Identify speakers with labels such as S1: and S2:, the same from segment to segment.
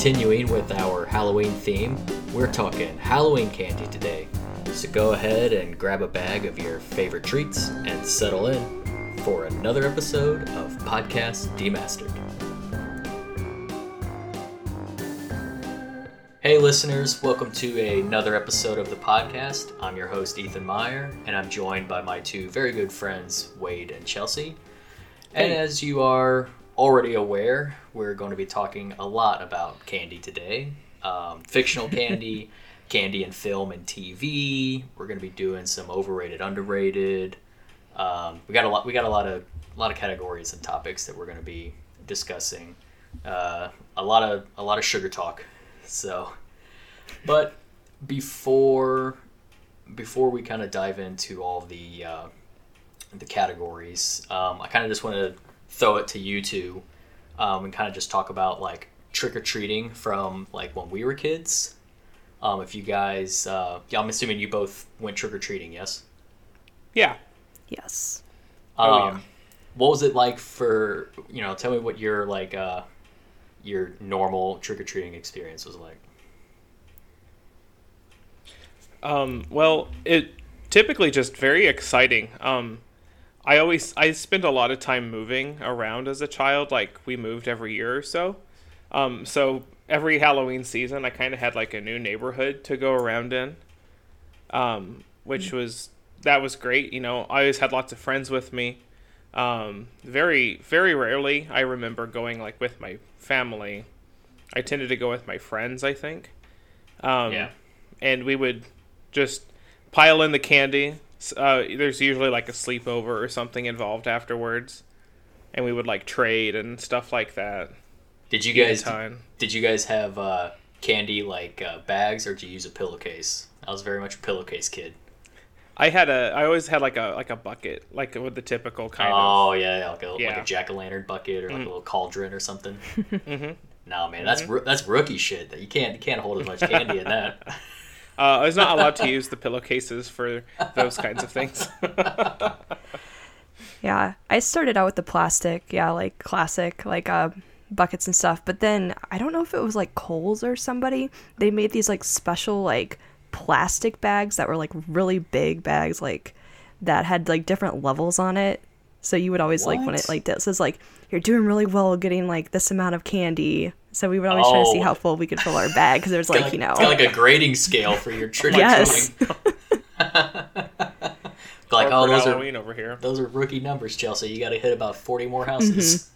S1: continuing with our Halloween theme, we're talking Halloween candy today. So go ahead and grab a bag of your favorite treats and settle in for another episode of Podcast Demastered. Hey, listeners, welcome to another episode of the podcast. I'm your host, Ethan Meyer, and I'm joined by my two very good friends, Wade and Chelsea. And as you are already aware, we're going to be talking a lot about candy today um, fictional candy, candy in film and TV. We're going to be doing some overrated, underrated. Um, we got a lot. We got a lot of a lot of categories and topics that we're going to be discussing. Uh, a lot of a lot of sugar talk. So, but before before we kind of dive into all the uh, the categories, um, I kind of just want to throw it to you two um, and kind of just talk about like trick or treating from like when we were kids. Um, if you guys, uh, yeah, I'm assuming you both went trick or treating, yes?
S2: Yeah.
S3: Yes.
S1: Um,
S2: Oh, yeah.
S1: What was it like for you know? Tell me what your like uh, your normal trick or treating experience was like.
S2: Um, well, it typically just very exciting. Um, I always I spent a lot of time moving around as a child. Like we moved every year or so. Um, so every Halloween season, I kind of had like a new neighborhood to go around in, um, which was that was great. You know, I always had lots of friends with me. Um, very very rarely I remember going like with my family. I tended to go with my friends. I think. Um,
S1: Yeah.
S2: and we would just pile in the candy. Uh, there's usually like a sleepover or something involved afterwards, and we would like trade and stuff like that.
S1: Did you guys
S2: ton.
S1: did you guys have uh, candy like uh, bags or did you use a pillowcase? I was very much a pillowcase kid.
S2: I had a, I always had like a like a bucket, like with the typical kind of.
S1: oh yeah, yeah, like a like a jack o' lantern bucket or like a little cauldron or something.
S2: Mhm.
S1: No man, that's roo- that's rookie shit. That You can't you can't hold as much candy in that.
S2: Uh, I was not allowed to use the pillowcases for those kinds of things.
S3: Yeah. I started out with the plastic, yeah, like classic, like uh buckets and stuff. But then I don't know if it was like Kohl's or somebody. They made these like special like plastic bags that were like really big bags, like that had like different levels on it. So you would always like when it like this is like you're doing really well getting like this amount of candy. So we would always try to see
S1: Oh.
S3: how full we could fill our bag because there's like,
S1: Got
S3: you know
S1: it's got like a grading scale for your trick or
S3: Yes.
S1: treating. like
S2: Or
S1: oh
S2: for
S1: those are
S2: over here.
S1: those are rookie numbers, Chelsea. You got to hit about forty more houses.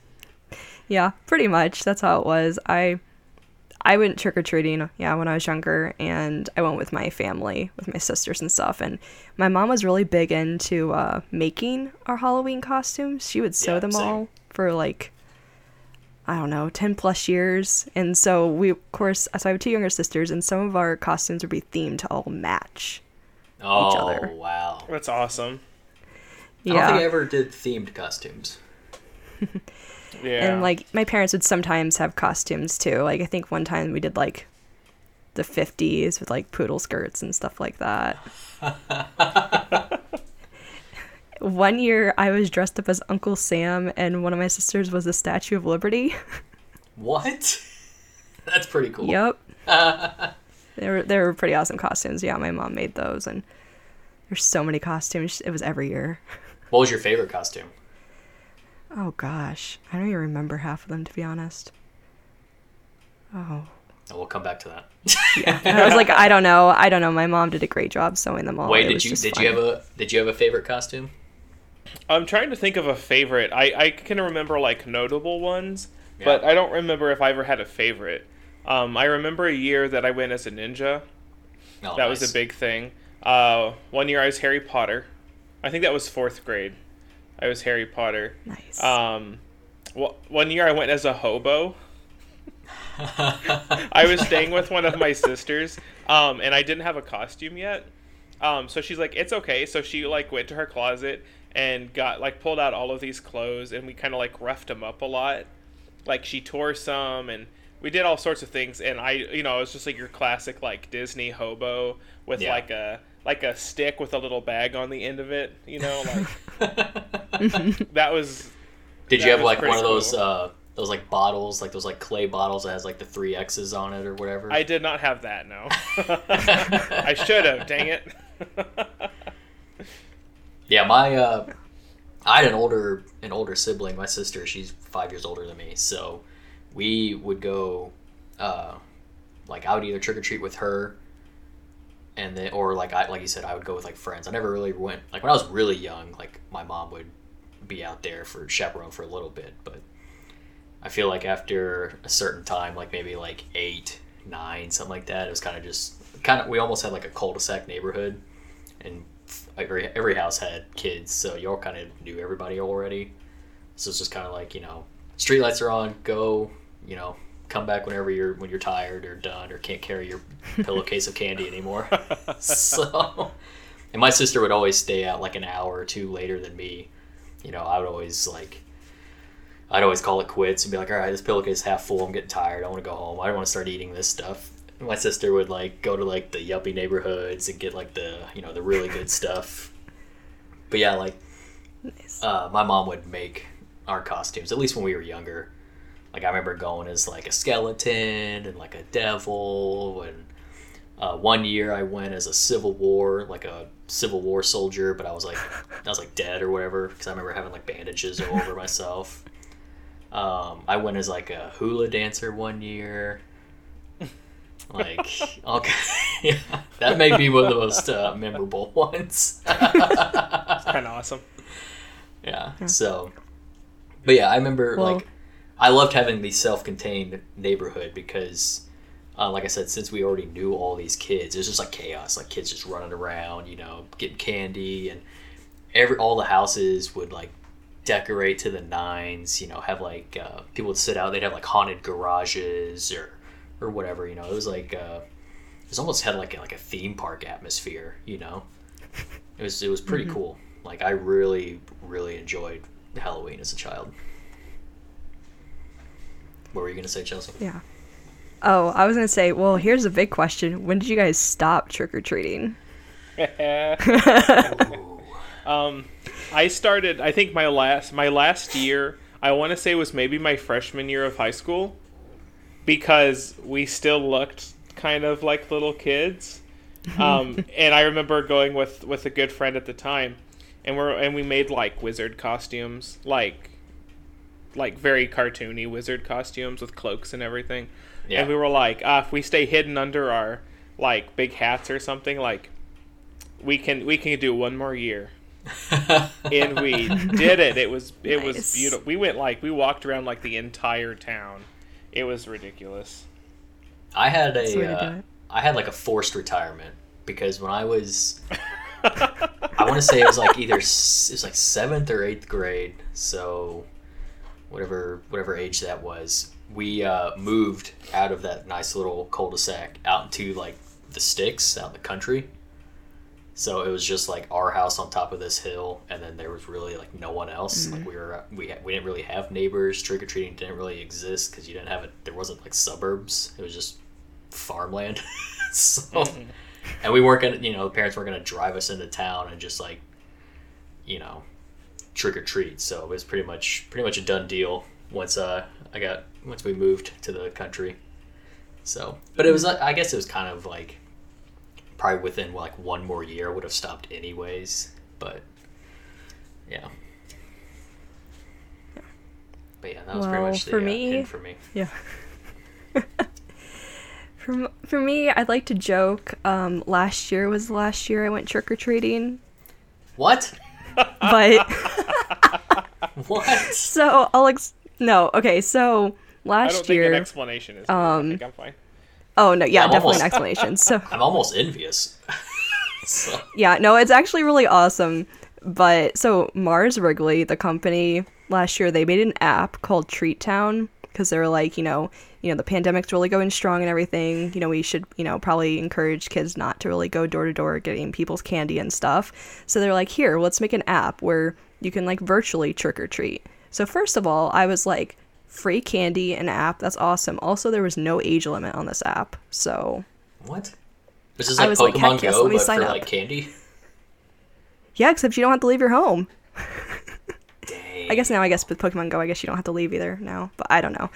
S3: Yeah, pretty much. That's how it was. I I went trick or treating, yeah, when I was younger, and I went with my family, with my sisters and stuff. And my mom was really big into uh, making our Halloween costumes. She would sew
S1: Yeah,
S3: them
S1: same.
S3: all for like I don't know, ten plus years. And so we, of course, so I have two younger sisters, and some of our costumes would be themed to all match.
S1: Oh
S3: other.
S1: wow!
S2: That's awesome.
S1: I don't think I ever did themed costumes.
S2: Yeah.
S3: And like my parents would sometimes have costumes too. Like I think one time we did like the 50s with like poodle skirts and stuff like that. one year I was dressed up as Uncle Sam and one of my sisters was the Statue of Liberty.
S1: What? That's pretty cool.
S3: yep. they were they were pretty awesome costumes. Yeah, my mom made those and there's so many costumes. It was every year.
S1: What was your favorite costume?
S3: Oh gosh. I don't even remember half of them to be honest. Oh.
S1: Oh, we'll come back to that.
S3: And I was like, I don't know. I don't know. My mom did a great job sewing them all.
S1: Wait,
S3: It
S1: did you did
S3: fun.
S1: you have a did you have a favorite costume?
S2: I'm trying to think of a favorite. I, I can remember like notable ones, but I don't remember if I ever had a favorite. Um, I remember a year that I went as a ninja.
S1: Oh,
S2: that was a big thing. Uh, one year I was Harry Potter. I think that was fourth grade. I was Harry Potter.
S3: Nice.
S2: Um, wh- one year I went as a hobo. I was staying with one of my sisters, um, and I didn't have a costume yet. Um, so she's like, "It's okay." So she like went to her closet and got like pulled out all of these clothes, and we kind of like roughed them up a lot. Like she tore some, and we did all sorts of things. And I, you know, it was just like your classic like Disney hobo with
S1: Yeah.
S2: like a like a stick with a little bag on the end of it. You know, like that was
S1: Did
S2: That
S1: you have like one
S2: pretty
S1: of those
S2: cool.
S1: uh, those like bottles, like those like clay bottles that has like the three X's on it or whatever.
S2: I did not have that. No, I should have. Dang it.
S1: Yeah, my uh, I had an older an older sibling. My sister, she's five years older than me, so we would go, uh, like I would either trick or treat with her, and then or like I like you said, I would go with like friends. I never really went like when I was really young. Like my mom would be out there for chaperone for a little bit, but I feel like after a certain time, like maybe like eight, nine, something like that, it was kind of just kind of we almost had like a cul-de-sac neighborhood, and every every house had kids, so you all kind of knew everybody already. So it's just kind of like you know, street lights are on, go, you know, come back whenever you're when you're tired or done or can't carry your pillowcase of candy anymore. so, and my sister would always stay out like an hour or two later than me. You know, I would always like. I'd always call it quits and be like, all right, this pillowcase is half full. I'm getting tired. I want to go home. I don't want to start eating this stuff my sister would like go to like the yuppie neighborhoods and get like the you know the really good stuff. But yeah, like
S3: Nice.
S1: uh, my mom would make our costumes at least when we were younger. Like I remember going as like a skeleton and like a devil, and uh, one year I went as a Civil War, like a Civil War soldier, but I was like I was like dead or whatever because I remember having like bandages all over myself. Um, I went as like a hula dancer one year. Like, okay, yeah, that may be one of the most uh, memorable ones.
S2: kind of awesome.
S1: Yeah. So, but yeah, I remember
S3: Well-
S1: like I loved having the self-contained neighborhood because, uh, like I said, since we already knew all these kids, it was just like chaos. Like kids just running around, you know, getting candy, and every all the houses would like decorate to the nines. You know, have like uh, people would sit out. They'd have like haunted garages or or whatever. You know, it was like uh, it was almost had like a, like a theme park atmosphere. You know, it was it was pretty cool. Like I really really enjoyed Halloween as a child. What were you gonna say, Chelsea?
S3: Yeah. Oh, I was gonna say. Well, here's a big question. When did you guys stop trick or treating?
S2: um, I started. I think my last my last year. I want to say was maybe my freshman year of high school, because we still looked kind of like little kids. Um, and I remember going with with a good friend at the time, and we're and we made like wizard costumes, like like very cartoony wizard costumes with cloaks and everything.
S1: Yeah.
S2: And we were like, ah, if we stay hidden under our like big hats or something, like we can we can do one more year. and we did it. It was it was beautiful. We went like we walked around like the entire town. It was ridiculous.
S1: I had
S3: That's the way
S1: a uh. I had like a forced retirement because when I was I want to say it was like either it was like seventh or eighth grade, so whatever whatever age that was, we uh, moved out of that nice little cul-de-sac out into like the sticks out in the country. So it was just like our house on top of this hill, and then there was really like no one else. Like we were we we didn't really have neighbors. Trick or treating didn't really exist because you didn't have it. There wasn't like suburbs. It was just farmland. so and we weren't gonna you know the parents weren't gonna drive us into town and just like you know trick or treat so it was pretty much pretty much a done deal once uh i got once we moved to the country so but it was uh, i guess it was kind of like probably within like one more year I would have stopped anyways but yeah but yeah that was pretty
S3: Well,
S1: much the
S3: for
S1: uh,
S3: me-
S1: for me
S3: Yeah. for, for me, I'd like to joke. Um, last year was the last year I went trick or treating,
S1: what
S3: but
S1: what
S3: so I'll ex- no. Okay, so
S2: I don't
S3: last
S2: think an
S3: year.
S2: explanation is. Um, I think I'm fine.
S3: Oh no, yeah,
S1: I'm
S3: definitely
S1: almost-
S3: an explanation. So
S1: i'm almost envious so
S3: yeah, no, it's actually really awesome. But so Mars Wrigley, the company, last year they made an app called Treat Town because they were like, you know, you know, the pandemic's really going strong and everything. You know, we should, you know, probably encourage kids not to really go door to door getting people's candy and stuff. So they're like, here, let's make an app where you can like virtually trick or treat. So first of all, I was like, free candy and app, that's awesome. Also, there was no age limit on this app. So
S1: What? This is like
S3: like,
S1: Pokemon
S3: yes,
S1: Go, but for
S3: up.
S1: like candy.
S3: yeah, except you don't have to leave your home.
S1: Dang.
S3: I guess now I guess with Pokemon Go, I guess you don't have to leave either now, but I don't know.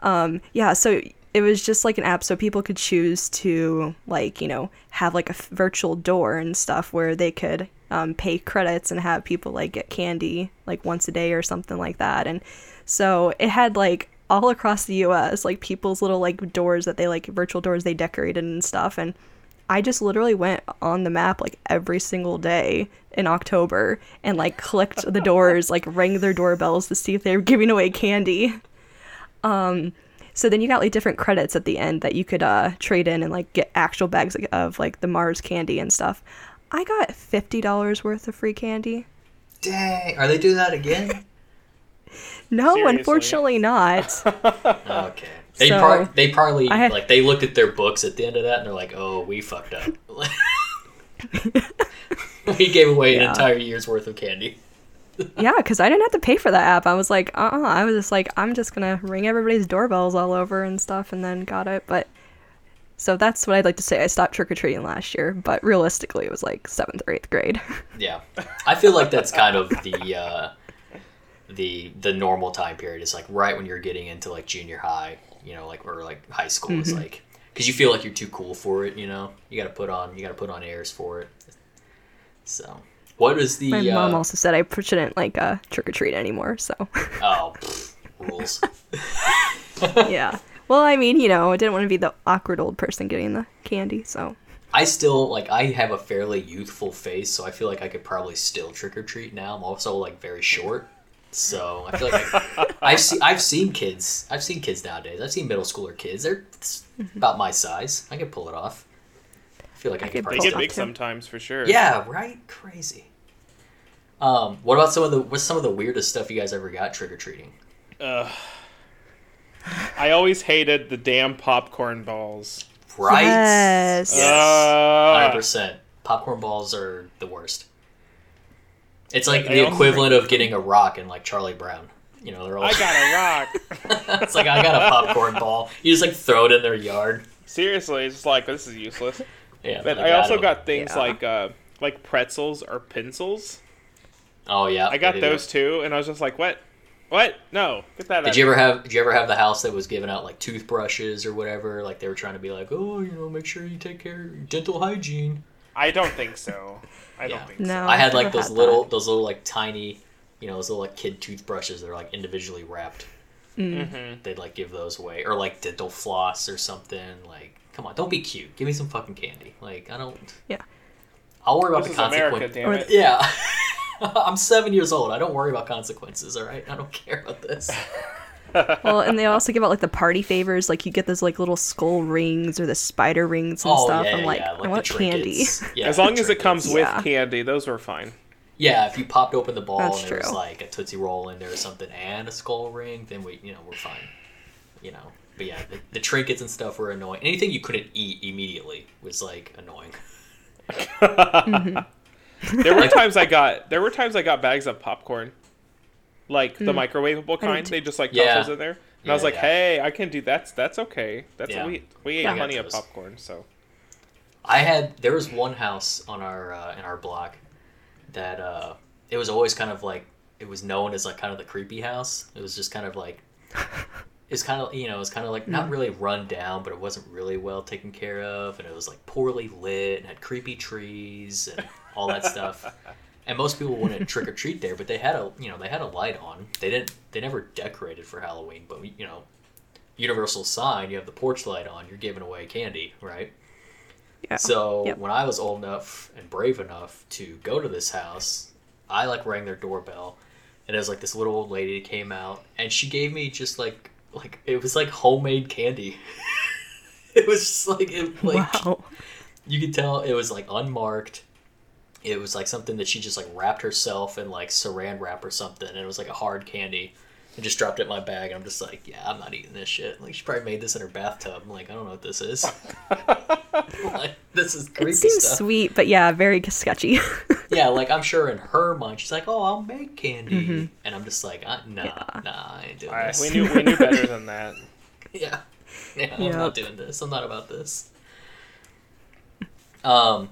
S3: Um, yeah, so it was just like an app so people could choose to like you know have like a f- virtual door and stuff where they could um, pay credits and have people like get candy like once a day or something like that and so it had like all across the us like people's little like doors that they like virtual doors they decorated and stuff and i just literally went on the map like every single day in october and like clicked the doors like rang their doorbells to see if they were giving away candy Um, so then you got like different credits at the end that you could uh trade in and like get actual bags of, of like the Mars candy and stuff. I got fifty dollars worth of free candy.
S1: Dang, are they doing that again?
S3: No,
S2: Seriously?
S3: unfortunately not.
S1: Okay. They
S3: So,
S1: par- they probably
S3: had-
S1: like they looked at their books at the end of that and they're like, "Oh, we fucked up. we gave away an entire year's worth of candy."
S3: yeah, because I didn't have to pay for that app. I was like, uh, uh I was just like, I'm just gonna ring everybody's doorbells all over and stuff, and then got it. But so that's what I'd like to say. I stopped trick or treating last year, but realistically, it was like seventh or eighth grade.
S1: Yeah, I feel like that's kind of the uh, the the normal time period. Is like right when you're getting into like junior high, you know, like or like high school. Is like because you feel like you're too cool for it. You know, you got to put on you got to put on airs for it. So, what is the
S3: My
S1: uh,
S3: mom also said I shouldn't like uh, trick or treat anymore. So
S1: oh pfft, rules?
S3: yeah. Well, I mean, you know, I didn't want to be the awkward old person getting the candy, so
S1: I still like I have a fairly youthful face, so I feel like I could probably still trick or treat now. I'm also like very short, so I feel like I, I've seen I've seen kids I've seen kids nowadays. I've seen middle schooler kids. They're about my size. I can pull it off. I feel like I,
S3: I
S1: could
S3: could
S2: They
S3: pull
S2: get big
S3: him.
S2: sometimes for sure.
S1: Yeah, right. Crazy. Um, what about some of the what's some of the weirdest stuff you guys ever got trick or treating?
S2: Ugh. I always hated the damn popcorn balls.
S1: Right.
S3: Yes.
S1: Yes.
S2: Uh,
S1: Hundred percent. Popcorn balls are the worst. It's like the
S2: also-
S1: equivalent of getting a rock in like Charlie Brown. You know, they're all.
S2: I got a rock.
S1: it's like I got a popcorn ball. You just like throw it in their yard.
S2: Seriously, it's like this is useless.
S1: Yeah.
S2: But I also
S1: don't-
S2: got things
S3: Yeah.
S2: like uh, like pretzels or pencils.
S1: Oh yeah.
S2: I got those too, and I was just like, "What? What? No, get that."
S1: Did
S2: out
S1: you ever have? Did you ever have the house that was giving out like toothbrushes or whatever? Like they were trying to be like, oh, you know, make sure you take care of dental hygiene.
S2: I don't think so. I
S1: Yeah.
S2: don't think
S3: No.
S1: I had like those
S3: had
S1: little,
S3: that.
S1: those little like tiny, you know, those little like kid toothbrushes that are like individually wrapped.
S2: so. hmm
S1: They'd like give those away, or like dental floss or something. Like, come on, don't be cute. Give me some fucking candy. Like, I don't.
S3: Yeah.
S1: I'll worry about
S2: This
S1: the consequences.
S2: damn
S3: Or.
S1: Yeah. I'm seven years old. I don't worry about consequences. All right, I don't care about this.
S3: well, and they also give out like the party favors, like you get those like little skull rings or the spider rings and
S1: oh
S3: stuff.
S1: yeah,
S3: I'm like,
S1: yeah,
S3: I want candy.
S1: Yeah,
S2: As long
S1: the
S2: as it comes
S1: trinkets.
S3: Yeah.
S2: with candy, those were fine.
S1: Yeah, if you popped open the ball
S3: That's
S1: and there was like a tootsie roll in there or something and a skull ring, then we, you know, we're fine. You know, but yeah, the, the trinkets and stuff were annoying. Anything you couldn't eat immediately was like annoying. Mm-hmm.
S2: There were times I got there were times I got bags of popcorn, like the microwavable kind.
S3: too.
S2: They just like toss
S1: Yeah.
S2: those in there, and I was like,
S1: yeah.
S2: "Hey, I can do that's that's okay. That's
S1: Yeah.
S2: we we ate
S3: Yeah. I
S2: plenty of popcorn." So
S1: I had there was one house on our uh, in our block that uh, it was always kind of like it was known as like kind of the creepy house. It was just kind of like it's kind of you know it's kind of like not really run down, but it wasn't really well taken care of, and it was like poorly lit and had creepy trees and all that stuff. And most people wouldn't trick or treat there, but they had a you know they had a light on. They didn't they never decorated for Halloween, but you know universal sign you have the porch light on you're giving away candy right
S3: Yeah.
S1: so
S3: Yep.
S1: when I was old enough and brave enough to go to this house, I like rang their doorbell, and it was like this little old lady came out, and she gave me just like like it was like homemade candy. it was just like it like
S3: wow.
S1: you could tell it was like unmarked. It was like something that she just like wrapped herself in like saran wrap or something, and it was like a hard candy. And just dropped it in my bag, and I'm just like, yeah, I'm not eating this shit. Like she probably made this in her bathtub. I'm like, I don't know what this is. like, this is creepy
S3: It seems
S1: stuff.
S3: sweet, but yeah, very sketchy.
S1: Yeah, like I'm sure in her mind, she's like, "Oh, I'll make candy,"
S3: Mm-hmm.
S1: and I'm just like, "Nah, nah, I ain't doing
S2: I,
S1: this."
S2: we knew we knew better than that.
S1: yeah, yeah, I'm
S3: Yep.
S1: not doing this. I'm not about this. Um,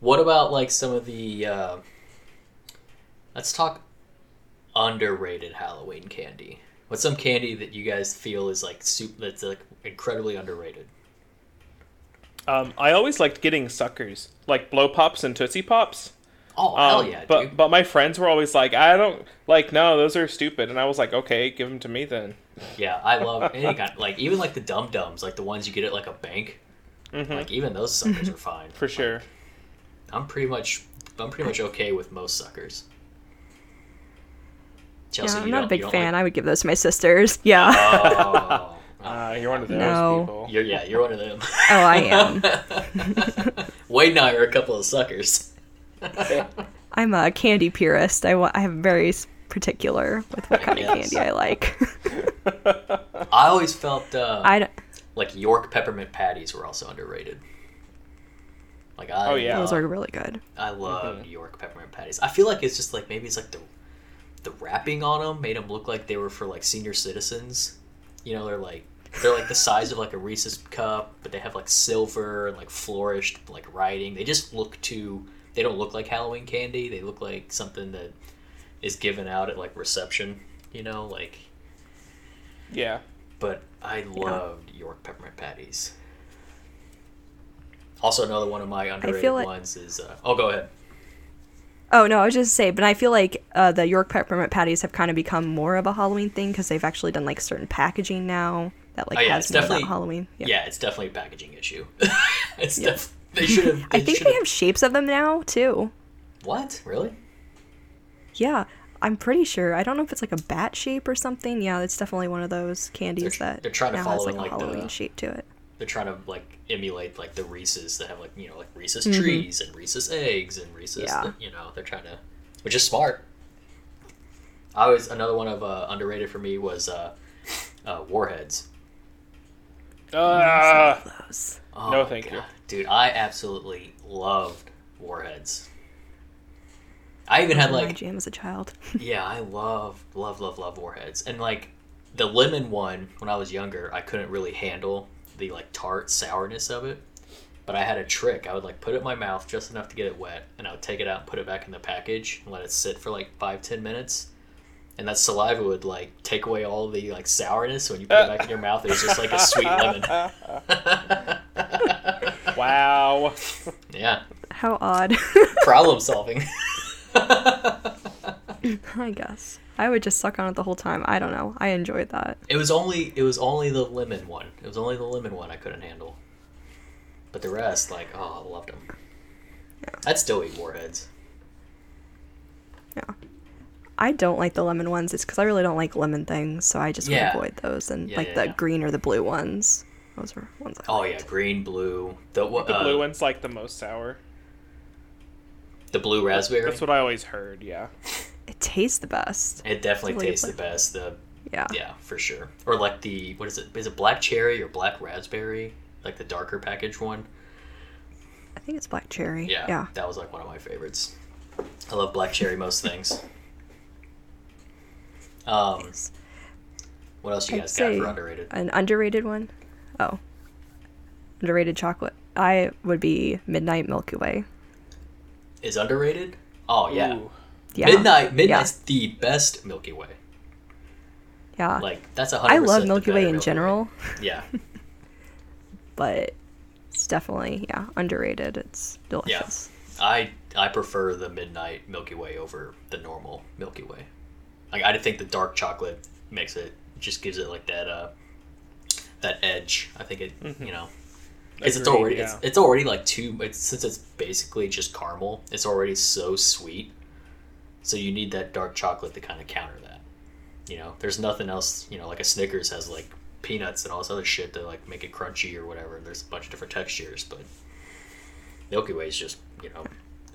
S1: what about like some of the? Uh, let's talk underrated Halloween candy? What's some candy that you guys feel is like soup that's like incredibly underrated?
S2: Um, I always liked getting suckers like blow pops and tootsie pops.
S1: Oh
S2: Um,
S1: hell yeah,
S2: but
S1: dude!
S2: but my friends were always like, I don't like no, those are stupid, and I was like, okay, give them to me then.
S1: Yeah, I love any kind. Like even like the dum dums, like the ones you get at like a bank.
S2: Mhm.
S1: Like even those suckers are fine.
S2: For sure.
S1: I'm pretty much I'm pretty much okay with most suckers. Chelsea,
S3: yeah, I'm not a big fan.
S1: like-
S3: I would give those to my sisters. Yeah.
S1: Oh,
S2: Uh, you're one of those
S3: No.
S2: people.
S1: you're yeah, you're one of them.
S3: oh, I am.
S1: Wade and I are a couple of suckers.
S3: I'm a candy purist. I want. I am very particular with what kind of candy I like.
S1: I always felt uh,
S3: I. don't-
S1: like York peppermint patties were also underrated. Like I
S2: Oh, yeah.
S3: Those are really good.
S1: I love
S2: Mhm.
S1: New York peppermint patties. I feel like it's just like maybe it's like the the wrapping on them made them look like they were for like senior citizens. You know, they're like they're like the size of like a Reese's cup, but they have like silver and like flourished like writing. They just look too. They don't look like Halloween candy. They look like something that is given out at like reception. You know, like.
S2: Yeah.
S1: But I loved York peppermint patties. Also, another one of my underrated
S3: like-
S1: ones is. Uh, oh, go ahead.
S3: Oh no, I was just say, but I feel like uh, the York peppermint patties have kind of become more of a Halloween thing because they've actually done like certain packaging now that like
S1: Oh, yeah,
S3: has
S1: definitely-
S3: Halloween.
S1: Yeah. it's definitely a packaging issue. it's
S3: Yeah.
S1: def- they should have.
S3: I think they have shapes of them now too.
S1: What really?
S3: Yeah, I'm pretty sure. I don't know if it's like a bat shape or something. Yeah, it's definitely one of those candies
S1: They're-
S3: that
S1: they're trying to
S3: now
S1: follow
S3: has like
S1: in,
S3: a
S1: like, the-
S3: Halloween shape to it.
S1: They're trying to like emulate like the Reese's that have like you know like Reese's
S3: Mhm.
S1: trees and Reese's eggs and Reese's.
S3: Yeah.
S1: You know they're trying to, which is smart. I was another one of uh, underrated for me was uh, uh, Warheads.
S2: Uh,
S1: Oh
S2: No,
S1: my
S2: thank you.
S1: dude. I absolutely loved Warheads. I even had
S3: Those were my
S1: like
S3: jam as a child.
S1: yeah, I love love love love Warheads and like the lemon one when I was younger, I couldn't really handle the like tart sourness of it. But I had a trick. I would like put it in my mouth just enough to get it wet, and I would take it out and put it back in the package and let it sit for like five ten minutes. And that saliva would like take away all the like sourness when you put it back in your mouth. It was just like a sweet lemon.
S2: wow.
S1: yeah,
S3: How odd.
S1: problem solving.
S3: I guess. I would just suck on it the whole time. I don't know. I enjoyed that.
S1: It was only it was only the lemon one. It was only the lemon one I couldn't handle. But the rest, like, oh, I loved them. Yeah. I'd still eat warheads.
S3: Yeah. I don't like the lemon ones. It's because I really don't like lemon things, so I just would
S1: Yeah.
S3: avoid those. And
S1: Yeah,
S3: like
S1: yeah,
S3: the
S1: yeah.
S3: green or the blue ones. Those are ones I
S1: Oh
S3: liked.
S1: yeah, green, blue, the uh,
S2: The blue one's like the most sour.
S1: the blue raspberry.
S2: That's what I always heard. Yeah.
S3: It tastes the best.
S1: it definitely
S3: Really
S1: tastes the best. The
S3: Yeah.
S1: yeah, for sure. Or like the what is it? Is it black cherry or black raspberry? Like the darker packaged one.
S3: I think it's black cherry.
S1: Yeah,
S3: Yeah.
S1: that was like one of my favorites. I love black cherry most things. Um,
S3: Yes.
S1: what else you
S3: I'd
S1: guys got
S3: say
S1: for underrated?
S3: An underrated one? Oh. Underrated chocolate. I would be Midnight Milky Way.
S1: Is underrated? Oh yeah.
S2: Ooh.
S3: Yeah.
S1: Midnight Midnight's the best Milky Way.
S3: Yeah.
S1: Like that's a hundred.
S3: I love Milky Way in
S1: Milky
S3: general,
S1: Yeah,
S3: but it's definitely, yeah, underrated. It's delicious.
S1: I I prefer the Midnight Milky Way over the normal Milky Way. Like I think the dark chocolate makes it just gives it like that uh that edge. I think it
S2: Mhm.
S1: you know because it's already
S2: yeah.
S1: it's, it's already like too it's, since it's basically just caramel. It's already so sweet. So you need that dark chocolate to kind of counter that. You know, there's nothing else. You know, like a Snickers has like peanuts and all this other shit to like make it crunchy or whatever. There's a bunch of different textures, but Milky Way is just you know,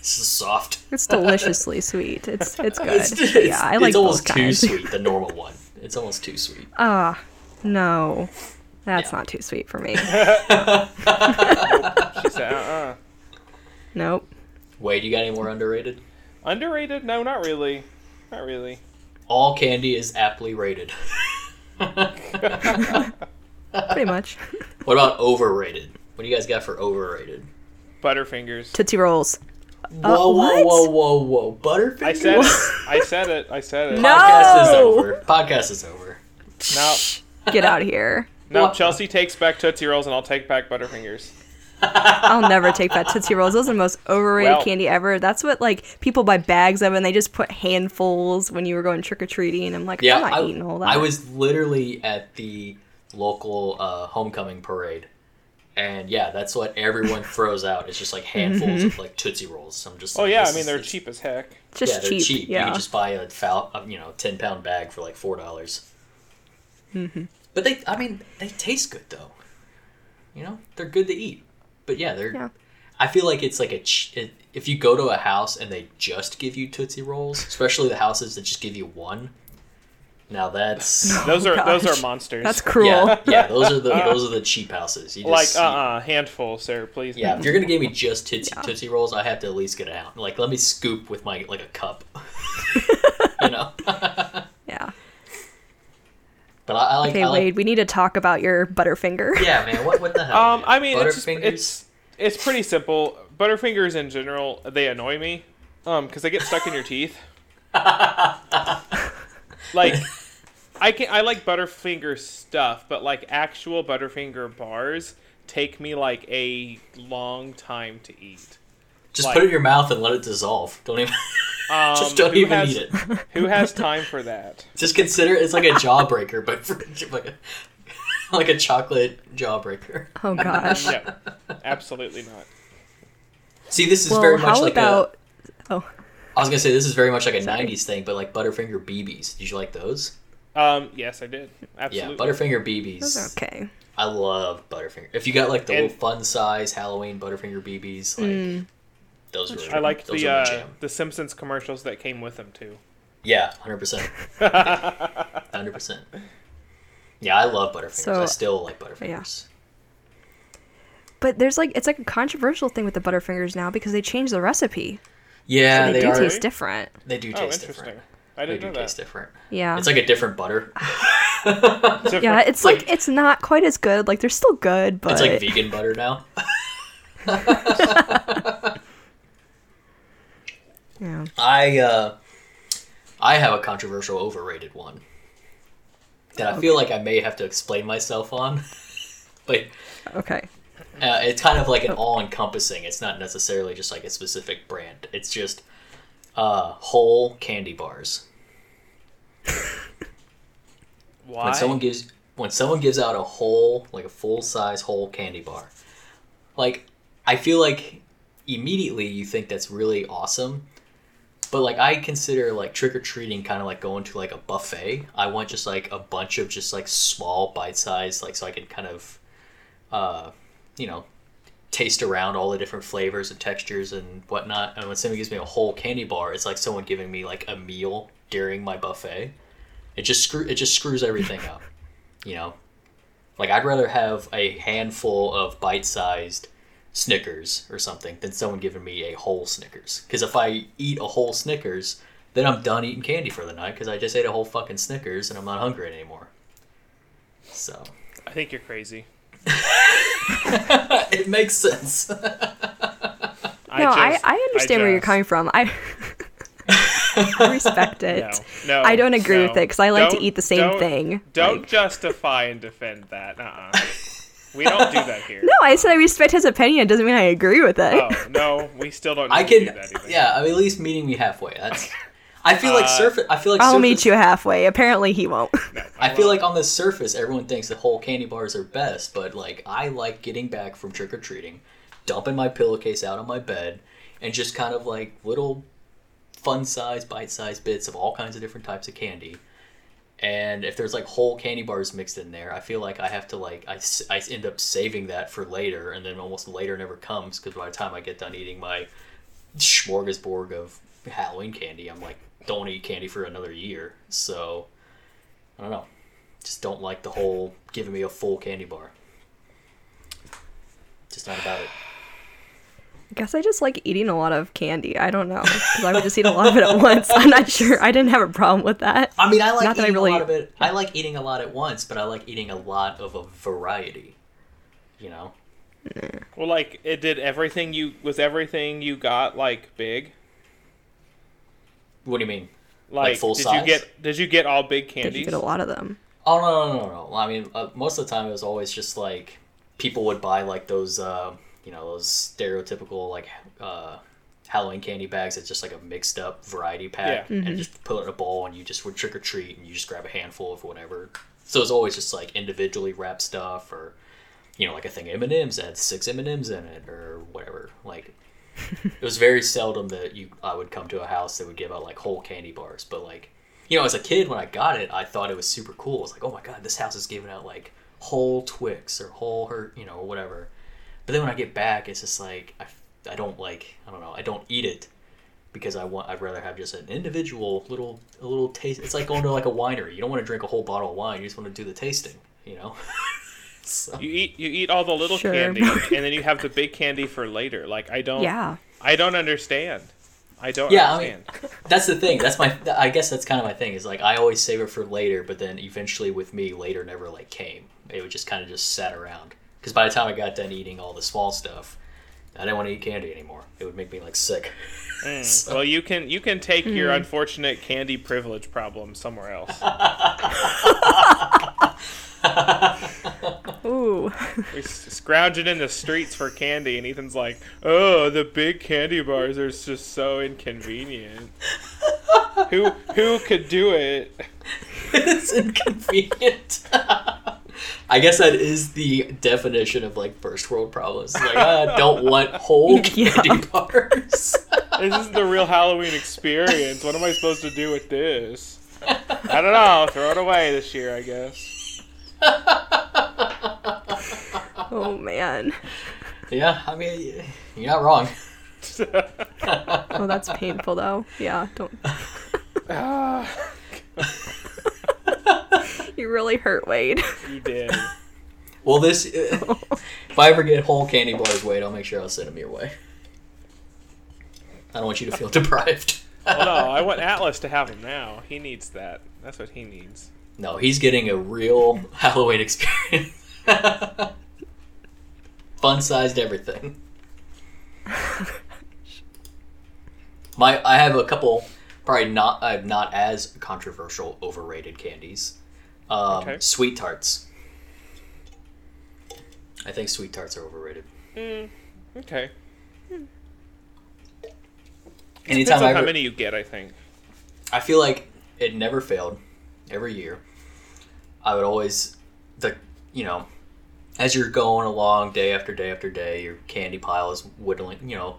S1: it's just soft.
S3: It's deliciously sweet. It's it's good.
S1: It's, it's,
S3: yeah, I like
S1: it's almost
S3: both
S1: too
S3: kinds.
S1: sweet. The normal one. It's almost too sweet.
S3: Ah, no. That's
S1: Yeah.
S3: not too sweet for me.
S2: She said, uh-uh.
S3: nope.
S1: Wade, you got any more underrated?
S2: Underrated? No, not really. Not really.
S1: All candy is aptly rated.
S3: Pretty much.
S1: What about overrated? What do you guys got for overrated?
S2: Butterfingers.
S3: Tootsie Rolls.
S1: Uh, whoa, whoa,
S3: what?
S1: whoa, whoa, whoa! Butterfingers.
S2: I said it. I said it. I said it.
S3: No.
S1: Podcast is over. Podcast is over.
S2: Now,
S3: Get out of here.
S2: now
S1: What?
S2: Chelsea takes back Tootsie Rolls, and I'll take back Butterfingers.
S3: I'll never take back Tootsie Rolls. Those are the most overrated
S2: Well-
S3: candy ever. That's what like people buy bags of, and they just put handfuls when you were going trick or treating. I'm like,
S1: Yeah,
S3: I'm not
S1: I,
S3: eating all that.
S1: I was literally at the local uh, homecoming parade, and yeah, that's what everyone throws out. It's just like handfuls of like Tootsie Rolls. I'm just.
S2: Oh
S1: like,
S2: yeah, I mean they're cheap as heck.
S3: just
S1: yeah, they're
S3: cheap.
S1: cheap. You can just buy a foul, you know, ten pound bag for like four dollars. Mm-hmm. But they, I mean, they taste good though. You know, they're good to eat. But yeah, they're.
S3: Yeah.
S1: I feel like it's like a. ch- if you go to a house and they just give you Tootsie Rolls, especially the houses that just give you one. Now that's
S2: Those are those are monsters.
S3: That's cruel.
S1: yeah, yeah. Those are the those are the cheap houses. You
S2: like
S1: just,
S2: uh uh handful, sir. Please.
S1: Yeah, if you're gonna give me just Tootsie,
S3: Yeah.
S1: Tootsie Rolls, I have to at least get it out. Like, let me scoop with my like a cup. you know.
S3: Yeah.
S1: But I, I like.
S3: Okay,
S1: I like
S3: Wade, we need to talk about your Butterfinger.
S1: Yeah, man. What what the hell?
S2: Um. I mean, it's just, it's it's pretty simple. Butterfingers in general, they annoy me, um, because they get stuck in your teeth. like, I can I like Butterfinger stuff, but like actual Butterfinger bars take me like a long time to eat.
S1: just
S2: like-
S1: put it in your mouth and let it dissolve. Don't even.
S2: Um,
S1: just don't
S2: who
S1: even
S2: has,
S1: eat it.
S2: Who has time for that?
S1: Just consider it's like a jawbreaker, but for like a, like a chocolate jawbreaker.
S3: Oh gosh.
S2: No, absolutely not.
S1: See, this is
S3: well,
S1: very much
S3: how
S1: like
S3: about? Oh,
S1: a. I was gonna say this is very much like a '90s thing, but like Butterfinger BBs. Did you like those?
S2: Um, yes, I did. Absolutely.
S1: Yeah, Butterfinger BBs.
S3: those are okay.
S1: I love Butterfinger. If you got like the
S2: And-
S1: little fun size Halloween Butterfinger BBs, like
S3: Mm.
S1: Those were.
S2: I liked
S1: those
S2: the uh,
S1: jam.
S2: the Simpsons commercials that came with them too.
S1: Yeah, hundred percent, hundred percent. Yeah, I love Butterfingers.
S3: So-
S1: I still like Butterfingers.
S3: But there's like it's like a controversial thing with the Butterfingers now because they changed the recipe.
S1: Yeah,
S3: they,
S1: they,
S3: do
S1: are.
S3: taste different.
S1: They do
S2: Oh,
S1: taste
S2: interesting.
S1: different.
S2: I
S1: They
S2: didn't
S1: do
S2: know
S1: taste
S2: that.
S1: different.
S3: Yeah.
S1: It's like a different butter.
S2: Different.
S3: yeah, it's like, it's not quite as good. Like they're still good, but
S1: It's like vegan butter now.
S3: Yeah.
S1: I uh, I have a controversial overrated one that I feel like I may have to explain myself on, but
S3: Okay.
S1: uh, it's kind of like an all-encompassing. It's not necessarily just like a specific brand. It's just uh, whole candy bars.
S2: Why?
S1: When someone gives when someone gives out a whole like a full size whole candy bar, like I feel like immediately you think that's really awesome. But like I consider like trick or treating kind of like going to like a buffet. I want just like a bunch of just like small bite size like so I can kind of uh you know taste around all the different flavors and textures and whatnot. And when someone gives me a whole candy bar, it's like someone giving me like a meal during my buffet. It just screw it just screws everything up. You know? Like I'd rather have a handful of bite-sized Snickers or something than someone giving me a whole Snickers. Because if I eat a whole Snickers, then I'm done eating candy for the night because I just ate a whole fucking Snickers and I'm not hungry anymore. So
S2: I think you're crazy.
S1: it makes sense.
S3: no, I,
S2: just-
S3: I understand where you're coming from. I I respect it.
S2: No, no,
S3: I don't agree
S2: no.
S3: with it because I like to
S2: Don't-
S3: eat the same
S2: don't-
S3: thing.
S2: Don't
S3: Like-
S2: justify and defend that. Uh-uh. We don't do that here.
S3: no, I said I respect his opinion. It Doesn't mean I agree with it.
S2: Oh no, we still don't. Need
S1: I
S2: to
S1: can,
S2: do that even.
S1: yeah. I mean, at least meeting me halfway. That's. I feel like
S2: Uh,
S1: surface. I feel like
S3: I'll
S1: surface,
S3: meet you halfway. Apparently, he won't.
S2: No,
S1: I feel like on the surface, everyone thinks that whole candy bars are best, but like I like getting back from trick or treating, dumping my pillowcase out on my bed, and just kind of like little fun size, bite sized bits of all kinds of different types of candy. And if there's like whole candy bars mixed in there, I feel like I have to like i, I end up saving that for later, and then almost later never comes because by the time I get done eating my smorgasbord of Halloween candy, I'm like don't eat candy for another year. So I don't know. Just don't like the whole giving me a full candy bar. Just not about it.
S3: I guess I just like eating a lot of candy. I don't know because I would just eat a lot of it at once. I'm not sure. I didn't have a problem with that.
S1: I mean, I like
S3: Not that I
S1: eating
S3: really-
S1: a lot of it. I like eating a lot at once, but I like eating a lot of a variety. You know,
S2: Well, like it did everything you was everything you got like big.
S1: What do you mean?
S2: Like,
S1: full
S2: did
S1: size?
S2: you get did you get all big candies?
S3: Did
S2: candies?
S3: you get a lot of them?
S1: Oh no no no no! I mean, uh, most of the time it was always just like people would buy like those, uh, you know, those stereotypical like uh, Halloween candy bags. It's just like a mixed up variety pack,
S2: Yeah.
S1: and just put it in a bowl, and you just would trick or treat, and you just grab a handful of whatever. So it's always just like individually wrapped stuff, or you know, like a thing M and M's that had six M and M's in it, or whatever. Like it was very seldom that you I would come to a house that would give out like whole candy bars, but like you know, as a kid when I got it, I thought it was super cool. I was like, oh my god, this house is giving out like whole Twix or whole her, you know, or whatever. But then when I get back, it's just like I, I don't like I don't know I don't eat it because I want I'd rather have just an individual little a little taste. It's like going to like a winery. You don't want to drink a whole bottle of wine. You just want to do the tasting. You know. so,
S2: You eat you eat all the little
S3: Sure.
S2: candy and then you have the big candy for later. Like I don't
S3: Yeah.
S2: I don't understand. I don't
S1: Yeah, I mean- that's the thing. That's my. I guess that's kind of my thing. Is like I always save it for later, but then eventually with me, later never like came. It would just kind of just sat around. Because by the time I got done eating all the small stuff, I didn't want to eat candy anymore. It would make me like sick.
S2: Mm.
S1: So-
S2: Well, you can you can take your unfortunate candy privilege problem somewhere else.
S3: Ooh.
S2: We're s- scrounging in the streets for candy, and Ethan's like, "Oh, the big candy bars are just so inconvenient. who who could do it?"
S1: it's inconvenient. I guess that is the definition of like first world problems. It's like I don't want whole
S3: Yeah.
S1: candy bars.
S2: This isn't the real Halloween experience. What am I supposed to do with this? I don't know. Throw it away this year, I guess.
S3: Oh man.
S1: yeah, I mean, you're not wrong.
S3: Oh, that's painful though. Yeah. Don't.
S2: Ah.
S3: You really hurt Wade.
S2: you did.
S1: Well, this if I ever get whole candy bars, Wade, I'll make sure I'll send them your way. I don't want you to feel deprived.
S2: Well, no, I want Atlas to have him now. He needs that. That's what he needs.
S1: No, he's getting a real Halloween experience. Fun sized everything. My I have a couple probably not uh, not as controversial overrated candies. Um,
S2: Okay.
S1: Sweet tarts. I think sweet tarts are overrated.
S2: Okay.
S1: Anytime
S2: Depends
S1: I
S2: on how many you get, I think.
S1: I feel like it never failed. Every year, I would always the you know, as you're going along day after day after day, your candy pile is whittling. You know,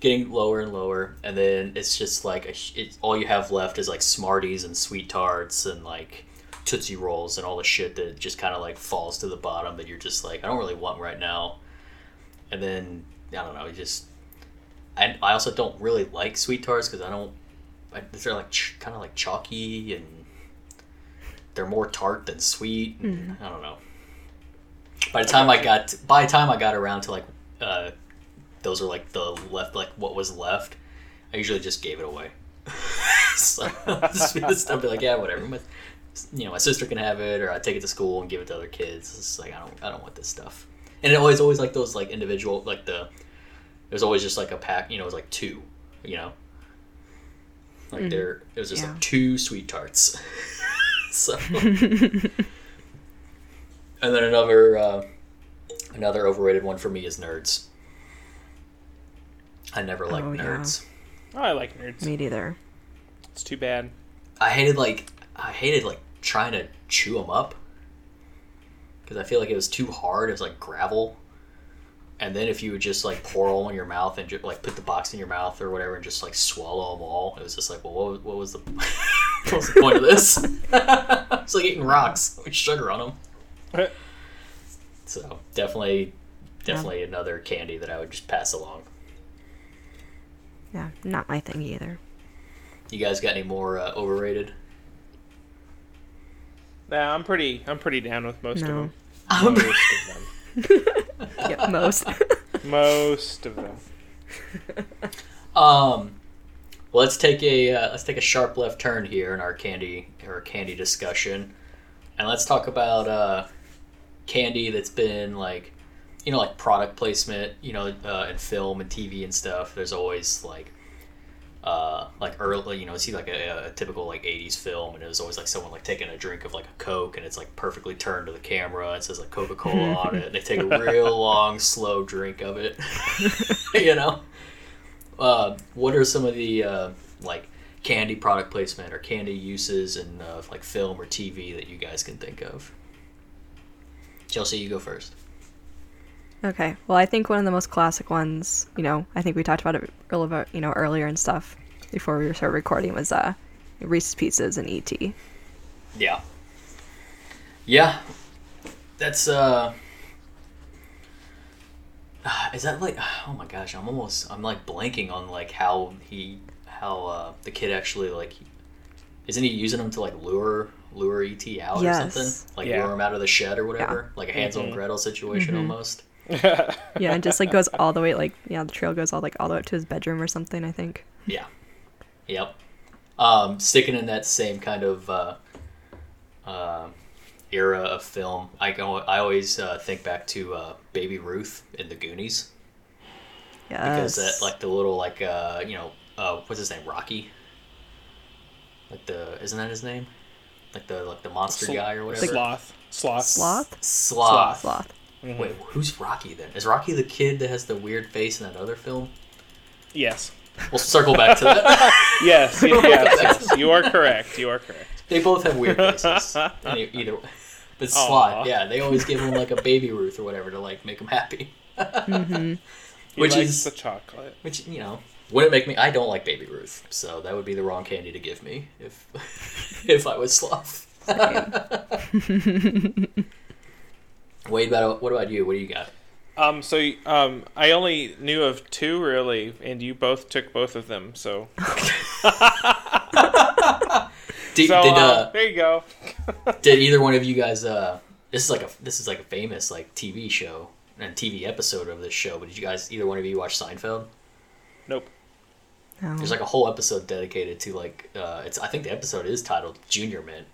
S1: getting lower and lower, and then it's just like a, it's, all you have left is like Smarties and sweet tarts and like Tootsie Rolls and all the shit that just kind of like falls to the bottom that you're just like I don't really want right now. And then I don't know, you just I, I also don't really like sweet tarts because I don't. I, they're like ch- kind of like chalky and they're more tart than sweet. and I don't know. By the time I got by the time I got around to like uh, those are like the left like what was left, I usually just gave it away. so just stuff be like yeah whatever. My, you know my sister can have it or I take it to school and give it to other kids. It's like I don't I don't want this stuff. And it always always like those like individual like the there's always just like a pack, you know, it was like two, you know. Like there it was just
S3: Yeah.
S1: like two sweet tarts. so And then another uh another overrated one for me is nerds. I never liked
S3: Oh, yeah.
S1: nerds.
S2: Oh, I like nerds.
S3: Me neither.
S2: It's too bad.
S1: I hated like I hated like trying to chew them up because I feel like it was too hard. It was like gravel. And then if you would just like pour all in your mouth and just like put the box in your mouth or whatever and just like swallow them all, it was just like, well, what was, what was the what was the point of this? it's like eating rocks with sugar on them. So definitely, definitely another candy that I would just pass along.
S3: Yeah, not my thing either.
S1: You guys got any more uh, overrated?
S2: Nah, I'm pretty. I'm pretty down with most
S3: No.
S2: of them. Most of them.
S3: Yep, most.
S2: Most of them.
S1: Um, let's take a uh, let's take a sharp left turn here in our candy our candy discussion, and let's talk about uh, candy that's been like you know like product placement you know uh, in film and tv and stuff there's always like uh, like early, you know, see like a, a, typical like '80s film, and it was always like someone like taking a drink of like a Coke, and it's like perfectly turned to the camera. It says like Coca Cola on it, and they take a real long, slow drink of it. you know, uh, what are some of the uh, like candy product placement or candy uses in uh, like film or TV that you guys can think of? Chelsea, you go first.
S3: Okay. Well, I think one of the most classic ones, you know, I think we talked about it earlier, you know, earlier and stuff before we started recording was uh, Reese's Pieces and ET.
S1: Yeah. Yeah. That's uh is that like oh my gosh, I'm almost I'm like blanking on like how he how uh the kid actually like isn't he using them to like lure lure ET out yes. or something? Like
S2: yeah.
S1: lure him out of the shed or whatever? Yeah. Like a Hansel mm-hmm. and Gretel situation mm-hmm. almost.
S3: yeah, and just like goes all the way like yeah, the trail goes all like all the way up to his bedroom or something, I think.
S1: Yeah. Yep. Um, sticking in that same kind of uh, uh, era of film, I go. I always uh, think back to uh, Baby Ruth in The Goonies.
S3: Yes.
S1: Because that, like the little like uh, you know uh, what's his name Rocky. Like the isn't that his name? Like the like the monster Sl- guy or whatever.
S2: Sloth. Sloth.
S3: Sloth.
S1: Sloth.
S3: Sloth.
S1: Mm-hmm. Wait, who's Rocky then? Is Rocky the kid that has the weird face in that other film?
S2: Yes.
S1: We'll circle back to that.
S2: yes, yes, yes, You are correct. You are correct.
S1: They both have weird faces. either way. But Sloth, yeah, they always give him like a baby Ruth or whatever to like make him happy.
S3: mm-hmm.
S1: Which is
S2: the chocolate.
S1: Which you know wouldn't make me. I don't like baby Ruth, so that would be the wrong candy to give me if if I was Sloth. Wade, about what about you? What do you got?
S2: Um, so um, I only knew of two really, and you both took both of them. So,
S1: did,
S2: so
S1: did,
S2: uh, uh, there you go.
S1: did either one of you guys? Uh, this is like a this is like a famous like TV show and TV episode of this show. But did you guys either one of you watch Seinfeld?
S2: Nope.
S3: No.
S1: There's like a whole episode dedicated to like uh, it's. I think the episode is titled Junior Mint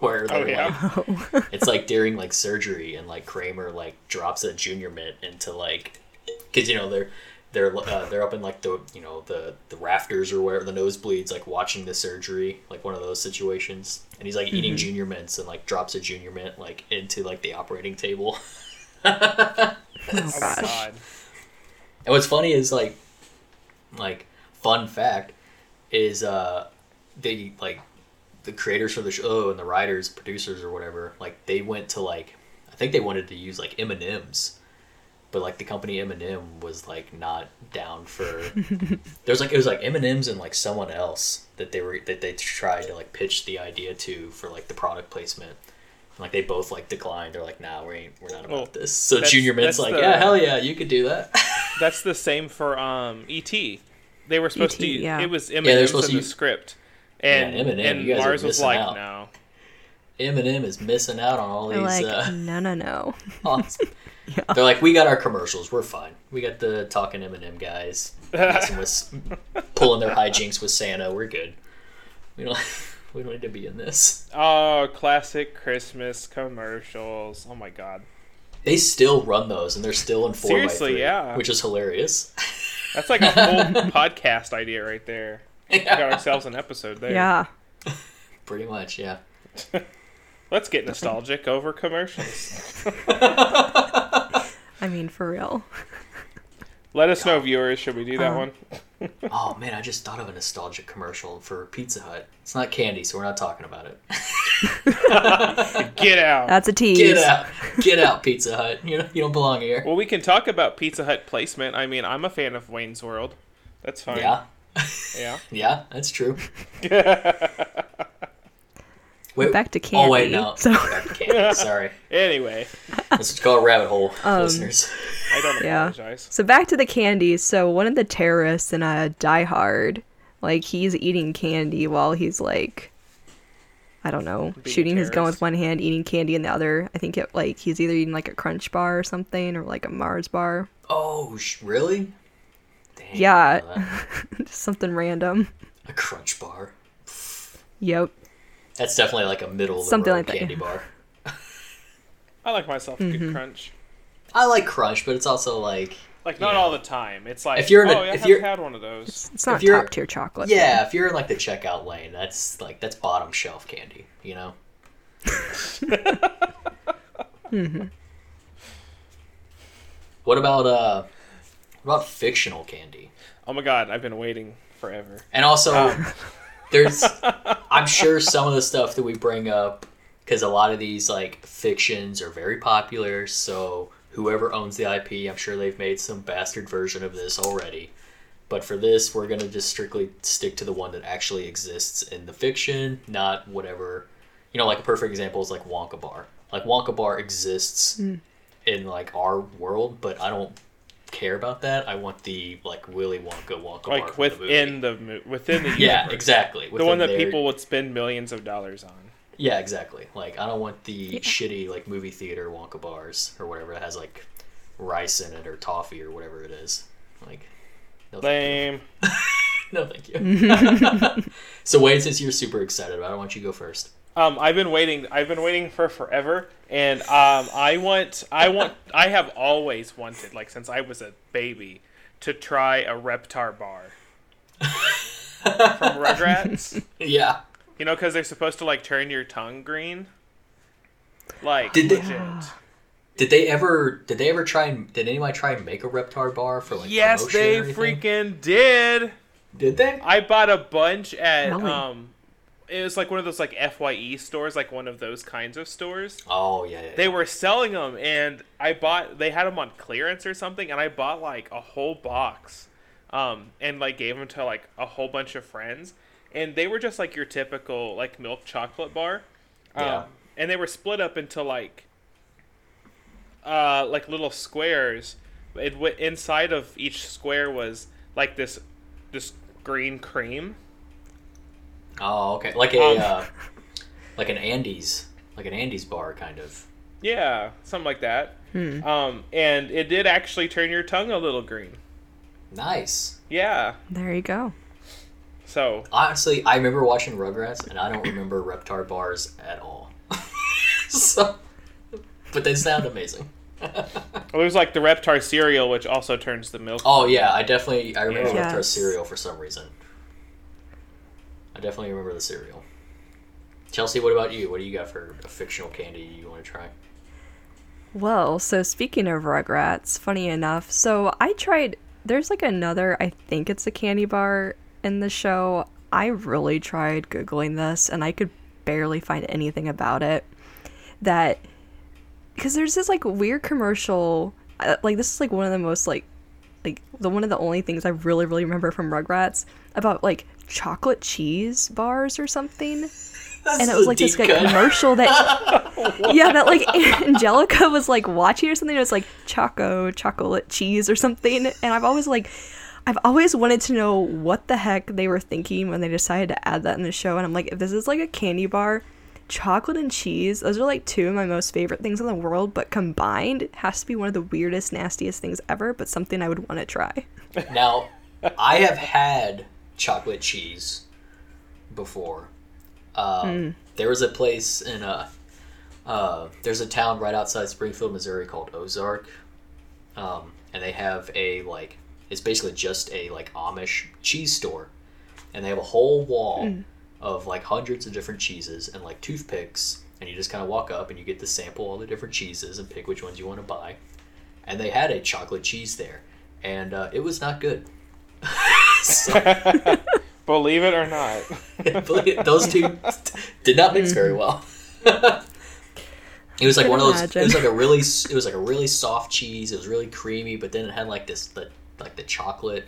S1: where
S2: oh, yeah.
S1: like, it's like during like surgery and like Kramer like drops a junior mint into like because you know they're they're uh, they're up in like the you know the the rafters or where the nosebleeds like watching the surgery like one of those situations and he's like mm-hmm. eating junior mints and like drops a junior mint like into like the operating table.
S3: oh gosh.
S1: And what's funny is like like fun fact is uh they like the creators for the show and the writers, producers or whatever, like they went to like I think they wanted to use like M and M's, but like the company M and M was like not down for. There's like it was like M and M's and like someone else that they were that they tried to like pitch the idea to for like the product placement. And, like they both like declined. They're like, nah, we ain't, we're not about well, this. So Junior Mint's like, the, yeah, hell yeah, you could do that.
S2: that's the same for um ET. They were supposed
S3: E. T.,
S2: to.
S3: yeah.
S2: It was M and M's in the
S1: use...
S2: script and
S1: yeah, M
S2: and M, and
S1: you guys
S2: Mars
S1: are
S2: was like,
S1: out.
S2: no.
S1: M and M is missing out on all
S3: They're
S1: these.
S3: like,
S1: uh,
S3: no, no, no. Yeah.
S1: They're like, we got our commercials. We're fine. We got the talking M and M guys with, pulling their hijinks with Santa. We're good. We don't. We don't need to be in this.
S2: Oh, classic Christmas commercials. Oh my god.
S1: They still run those, and they're still in four
S2: Seriously,
S1: by three,
S2: yeah.
S1: which is hilarious.
S2: That's like a whole podcast idea right there. We got ourselves an episode there.
S3: Yeah.
S1: Pretty much, yeah.
S2: Let's get nostalgic over commercials.
S3: I mean, for real.
S2: Let us know, viewers. Should we do that
S3: Uh,
S2: one?
S1: Oh man, I just thought of a nostalgic commercial for Pizza Hut. It's not candy, so we're not talking about it.
S2: Get out.
S3: That's a tease.
S1: Get out, get out, Pizza Hut. You know you don't belong here.
S2: Well, we can talk about Pizza Hut placement. I mean, I'm a fan of Wayne's World. That's fine.
S1: Yeah,
S2: Yeah.
S1: yeah, that's true.
S3: wait, Back to candy.
S1: Oh wait, no.
S3: So-
S1: Back to candy. Sorry.
S2: Anyway,
S1: Let's call it rabbit hole,
S3: Um,
S1: listeners.
S2: I don't
S3: Yeah.
S2: apologize.
S3: So back to the candies. So one of the terrorists in a Die Hard, like he's eating candy while he's like, I don't know,
S2: Being
S3: shooting his gun with one hand, eating candy in the other. I think it like he's either eating like a Crunch bar or something, or like a Mars bar.
S1: Oh, sh- really? Dang, I
S3: Yeah.
S1: didn't know that.
S3: Just something random.
S1: A crunch bar.
S3: Yep.
S1: That's definitely like a middle
S3: Something like that,
S1: candy
S3: yeah.
S1: bar.
S2: I like myself a
S3: Mm-hmm.
S2: good crunch.
S1: I like crunch, but it's also like
S2: Like not
S1: Yeah.
S2: all the time. It's like
S1: If you're in a-
S2: oh, yeah,
S1: if you're-
S2: had one of those.
S3: It's not top tier chocolate.
S1: yeah, if you're in like the checkout lane, that's like that's bottom shelf candy, you know. What about uh, what about fictional candy?
S2: Oh my god, I've been waiting forever.
S1: And also,
S2: Um.
S1: there's, I'm sure some of the stuff that we bring up, because a lot of these like fictions are very popular. So whoever owns the IP, I'm sure they've made some bastard version of this already. But for this, we're gonna just strictly stick to the one that actually exists in the fiction, not whatever. You know, like a perfect example is like Wonka Bar. Like Wonka Bar exists in like our world, but I don't care about that. I want the like Willy Wonka Wonka
S2: Like
S1: from the movie.
S2: within the within the
S1: Yeah,
S2: universe.
S1: exactly.
S2: The one that
S1: their-
S2: people would spend millions of dollars on.
S1: Yeah, exactly. Like I don't want the shitty like movie theater Wonka bars or whatever that has like rice in it or toffee or whatever it is. Like no, thank
S2: Lame.
S1: you. no, thank you. so Wade, since you're super excited about it, why don't you go first?
S2: Um, I've been waiting. I've been waiting for forever, and um, I want. I want. I have always wanted, like since I was a baby, to try a Reptar bar from Rugrats.
S1: Yeah.
S2: You know, because they're supposed to like turn your tongue green. Like
S1: Did they-
S2: legit.
S1: Did they ever? Did they ever try? and Did anybody try and make a Reptar bar for like?
S2: yes,
S1: promotion
S2: they
S1: or anything?
S2: freaking did.
S1: did. They?
S2: I bought a bunch at
S3: Really?
S2: um. It was like one of those like Fye stores, like one of those kinds of stores.
S1: Oh yeah. yeah,
S2: they
S1: yeah.
S2: were selling them and i bought they had them on clearance or something and i bought like a whole box um and like gave them to like a whole bunch of friends and they were just like your typical like milk chocolate bar um,
S1: Yeah.
S2: and they were split up into like uh like little squares it w- inside of each square was like this this green cream
S1: Oh okay. Like a
S2: Um,
S1: uh, like an Andes, like an Andes bar kind of.
S2: yeah something like that um and it did actually turn your tongue a little green
S1: Nice.
S2: yeah
S3: There you go.
S2: so
S1: Honestly, I remember watching Rugrats, and I don't remember Reptar bars at all. so, but they sound amazing.
S2: It was like the Reptar cereal, which also turns the milk.
S1: Oh yeah, I definitely I remember
S2: Yeah.
S1: Reptar cereal for some reason. I definitely remember the cereal. Chelsea, what about you? What do you got for a fictional candy you want to try?
S3: Well, so speaking of Rugrats, funny enough, so I tried. There's like another, I think it's a candy bar in the show. I really tried Googling this and I could barely find anything about it. That, because there's this like weird commercial, uh, like this is like one of the most like, like the one of the only things I really, really remember from Rugrats about like chocolate cheese bars or something. And it was like this like commercial that yeah that like angelica was like watching or something. It was like choco chocolate cheese or something. And i've always like i've always wanted to know what the heck they were thinking when they decided to add that in the show. And i'm like if this is like a candy bar chocolate and cheese those are like two of my most favorite things in the world. But combined has to be one of the weirdest nastiest things ever but something i would want to try.
S1: Now, I have had chocolate cheese before. Um, There was a place in a. Uh, there's a town right outside Springfield, Missouri called Ozark, um, and they have a like. It's basically just a like Amish cheese store, and they have a whole wall of like hundreds of different cheeses and like toothpicks, and you just kind of walk up and you get to sample all the different cheeses and pick which ones you want to buy. And they had a chocolate cheese there, and uh, it was not good. So,
S2: Believe it or not.
S1: it, those two did not mix very well. it was like
S3: Can
S1: one of those. It was like a really. It was like a really soft cheese. It was really creamy, but then it had like this, the like the chocolate,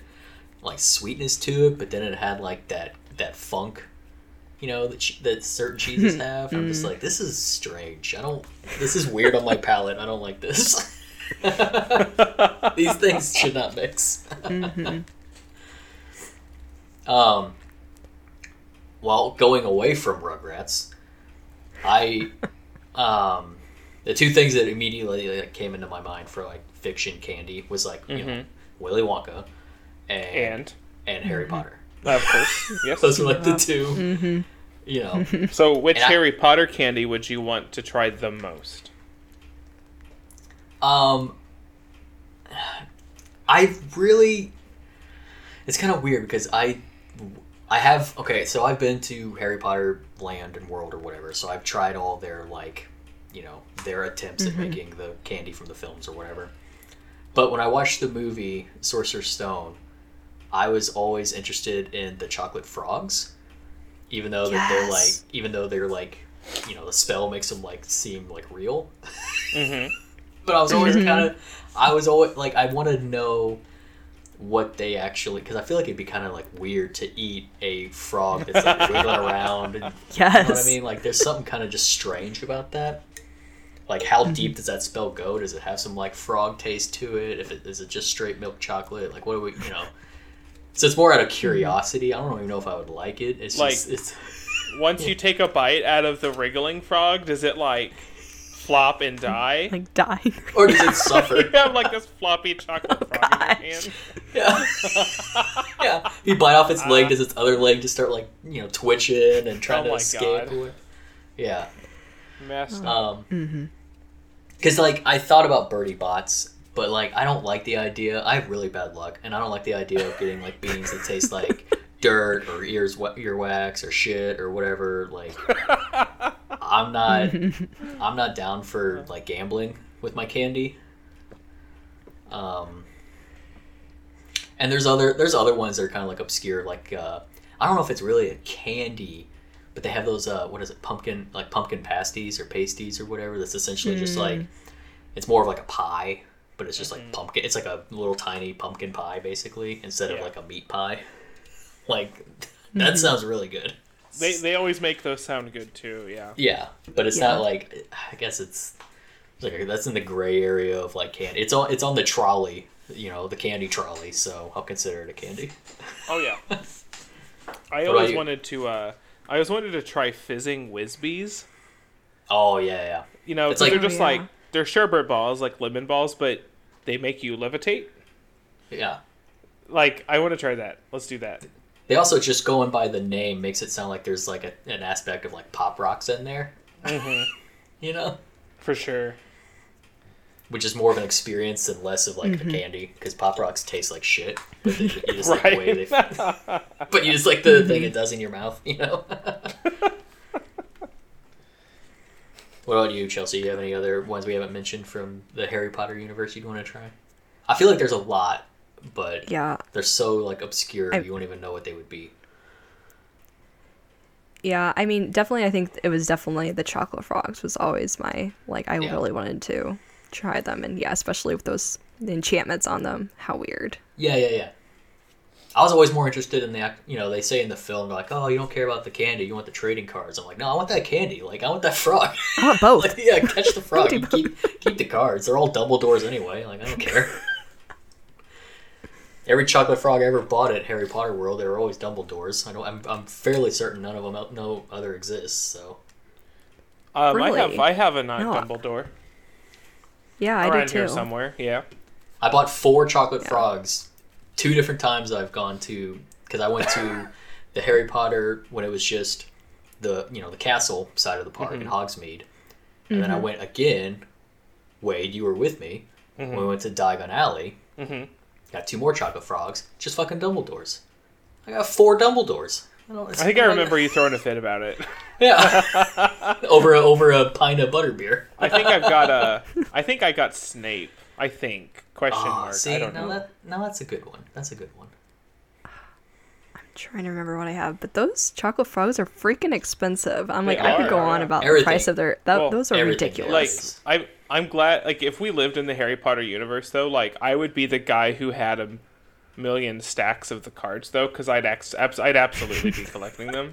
S1: like sweetness to it. But then it had like that that funk, you know, that that certain cheeses have. I'm just mm. like, this is strange. I don't. This is weird on my palate. I don't like this. These things should not mix. Mm-hmm. Um, well, going away from Rugrats, I, um, the two things that immediately like, came into my mind for like fiction candy was like you know Willy Wonka, and
S2: And
S1: and Harry Potter.
S2: of course, yes.
S1: Those were like the 2 You know,
S2: So, which
S1: And I-
S2: Harry Potter candy would you want to try the most?
S1: um, I really it's kind of weird because I I have okay, so I've been to Harry Potter Land and World or whatever, so I've tried all their like, you know, their attempts at making the candy from the films or whatever. But when I watched the movie Sorcerer's Stone, I was always interested in the chocolate frogs, even though that they're like, even though they're like, you know, the spell makes them like seem like real.
S2: hmm
S1: But I was always kind of, I was always like, I want to know what they actually, because I feel like it'd be kind of like weird to eat a frog that's like wiggling around. And,
S3: Yes.
S1: You know what I mean? Like, there's something kind of just strange about that. Like, how mm-hmm. deep does that spell go? Does it have some like frog taste to it? If it is it just straight milk chocolate? Like, what do we, you know? So it's more out of mm-hmm. curiosity. I don't even know if I would like it. It's
S2: Like-
S1: just it's
S2: Once you take a bite out of the wriggling frog, does it like flop and die?
S3: like die.
S1: or does it suffer?
S2: you have like this floppy chocolate frog in your hand.
S1: Yeah. yeah. You bite off its leg, does its other leg just start like, you know, twitching and trying
S2: Oh
S1: to
S2: my
S1: escape?
S2: God.
S1: Yeah.
S2: Messed up.
S1: Um,
S3: Mm-hmm.
S1: because like I thought about Bertie Bott's, but like I don't like the idea. I have really bad luck, and I don't like the idea of getting like beans that taste like dirt or ears earwax or shit or whatever. Like I'm not I'm not down for like gambling with my candy. Um, and there's other there's other ones that are kind of like obscure. Like uh, I don't know if it's really a candy, but they have those uh, what is it pumpkin like pumpkin pasties or pasties or whatever. That's essentially just like it's more of like a pie, but it's just like pumpkin. It's like a little tiny pumpkin pie basically instead of like a meat pie. Like that sounds really good.
S2: They they always make those sound good too. Yeah.
S1: Yeah, but it's
S3: Yeah.
S1: not like I guess it's, it's like that's in the gray area of like candy. It's on it's on the trolley, you know, the candy trolley. So I'll consider it a candy.
S2: Oh yeah. I always wanted to. uh I always wanted to try fizzing Whizzbees.
S1: Oh yeah, yeah.
S2: You know,
S1: It's
S2: 'cause
S1: like-
S2: they're just
S3: yeah.
S2: like they're sherbet balls, like lemon balls, but they make you levitate.
S1: Yeah.
S2: Like I want to try that. Let's do that.
S1: They also just going by the name makes it sound like there's like a, an aspect of like pop rocks in there.
S2: hmm
S1: You know,
S2: For sure.
S1: which is more of an experience and less of like the candy because pop rocks taste like shit. But they, you just like the way
S2: Right.
S1: they, but you just like the thing it does in your mouth. You know. what about you, Chelsea? You have any other ones we haven't mentioned from the Harry Potter universe you'd want to try? I feel like there's a lot, but
S3: Yeah.
S1: they're so like obscure
S3: I-
S1: you won't even know what they would be.
S3: Yeah, I mean, definitely. I think it was definitely the chocolate frogs was always my like. I
S1: Yeah.
S3: really wanted to try them, and yeah, especially with those enchantments on them. How weird.
S1: Yeah, yeah, yeah. I was always more interested in the, you know, they say in the film, they're like, oh, you don't care about the candy, you want the trading cards. I'm like, no, I want that candy. Like, I want that frog.
S3: I want both.
S1: like, yeah, catch the frog. keep, keep the cards. They're all Dumbledores anyway. Like, I don't care. Every chocolate frog I ever bought at Harry Potter World, they were always Dumbledores. I don't, I'm, I'm fairly certain none of them, out- no other exists. So,
S2: Um, I have I have a not
S3: No.
S2: Dumbledore
S3: yeah, I
S2: around
S3: did
S2: here somewhere. Yeah.
S1: I bought four chocolate
S3: Yeah.
S1: frogs, two different times I've gone to because I went to the Harry Potter when it was just the you know the castle side of the park in Hogsmeade, and then I went again. Wade, you were with me when we went to Diagon Alley.
S2: Mhm.
S1: Got two more chocolate frogs, just fucking Dumbledores. I got four Dumbledores. I, don't,
S2: I think I remember you throwing a fit about it.
S1: Yeah, over a, over a pint of butterbeer.
S2: I think I've got a. I think I got Snape. I think question
S1: Oh,
S2: mark.
S1: see,
S2: I don't
S1: now
S2: know.
S1: that now that's a good one. That's a good one.
S3: I'm trying to remember what I have, but those chocolate frogs are freaking expensive. I'm
S2: They
S3: like, I could go
S2: yeah.
S3: on about
S1: Everything.
S3: the price of their. That,
S2: Well,
S3: those are
S1: everything,
S3: ridiculous.
S2: like I I'm glad like if we lived in the Harry Potter universe though, like I would be the guy who had a million stacks of the cards though cuz I'd ex- abs- I'd absolutely be collecting them.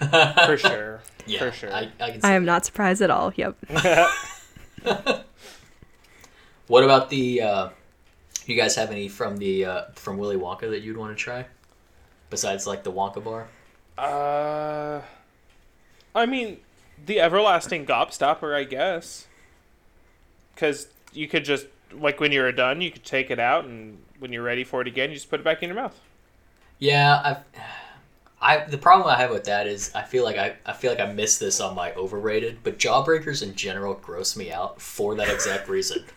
S2: For sure.
S1: Yeah,
S2: For sure.
S1: I, I can see
S3: I am not surprised at all. Yep.
S1: What about the? Uh, you guys have any from the uh, from Willy Wonka that you'd want to try? Besides, like the Wonka bar.
S2: Uh I mean the everlasting gobstopper, I guess. Cuz you could just like when you're done, you could take it out and when you're ready for it again, you just put it back in your mouth.
S1: Yeah, I've. I the problem I have with that is I feel like I, I feel like I missed this on my overrated, but jawbreakers in general gross me out for that exact reason.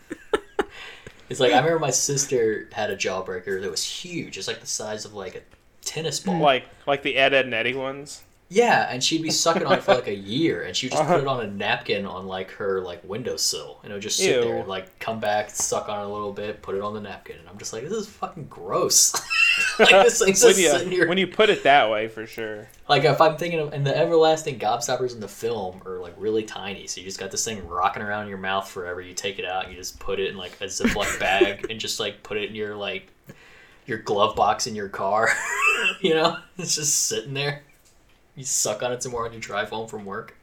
S1: It's like I remember my sister had a jawbreaker that was huge. It's like the size of like a tennis ball.
S2: like like the Ed Edd and Eddy ones.
S1: Yeah, and she'd be sucking on it for like a year, and she would just
S2: Uh-huh.
S1: put it on a napkin on like her like windowsill, and it would just sit there and like come back, suck on it a little bit, put it on the napkin, and I'm just like, this is fucking gross. like this thing's
S2: When
S1: just sitting
S2: you,
S1: here.
S2: when you put it that way, for sure.
S1: Like if I'm thinking of, and the everlasting gobstoppers in the film are like really tiny, so you just got this thing rocking around in your mouth forever. You take it out, and you just put it in like a Ziploc bag, and just like put it in your like your glove box in your car. you know, it's just sitting there. You suck on it some more on your drive home from work.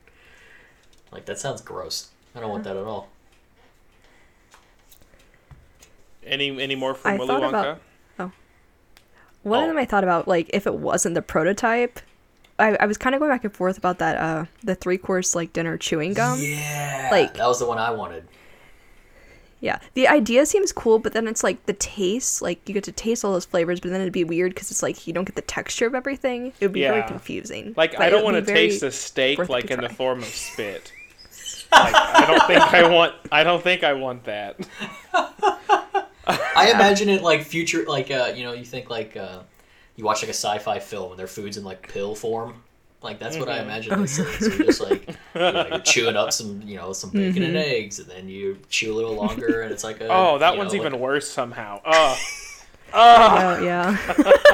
S1: Like that sounds gross. I don't want that at all.
S2: Any any more from
S3: I
S2: Willy Wonka?
S3: about- One
S1: Oh.
S3: of them I thought about, like, if it wasn't the prototype, I, I was kind of going back and forth about that, uh, the three course, like, dinner chewing gum.
S1: yeah,
S3: like-
S1: that was the one I wanted.
S3: Yeah, the idea seems cool, but then it's like the taste, like, you get to taste all those flavors, but then it'd be weird because it's like you don't get the texture of everything. It would be very confusing.
S2: Like
S3: But
S2: I don't want to taste a steak like in the form of spit. like, I don't think I want. I don't think I want that.
S1: I imagine it like future, like uh, you know, you think like uh, you watch like a sci-fi film and their food's in like pill form. Like that's what I
S2: Mhm.
S1: imagine this is. So you're just like you know, you're chewing up some, you know, some bacon and eggs, and then you chew a little longer, and it's like a.
S2: Oh, that one's
S1: know,
S2: even
S1: like-
S2: worse somehow. Oh, oh,
S3: Oh, yeah.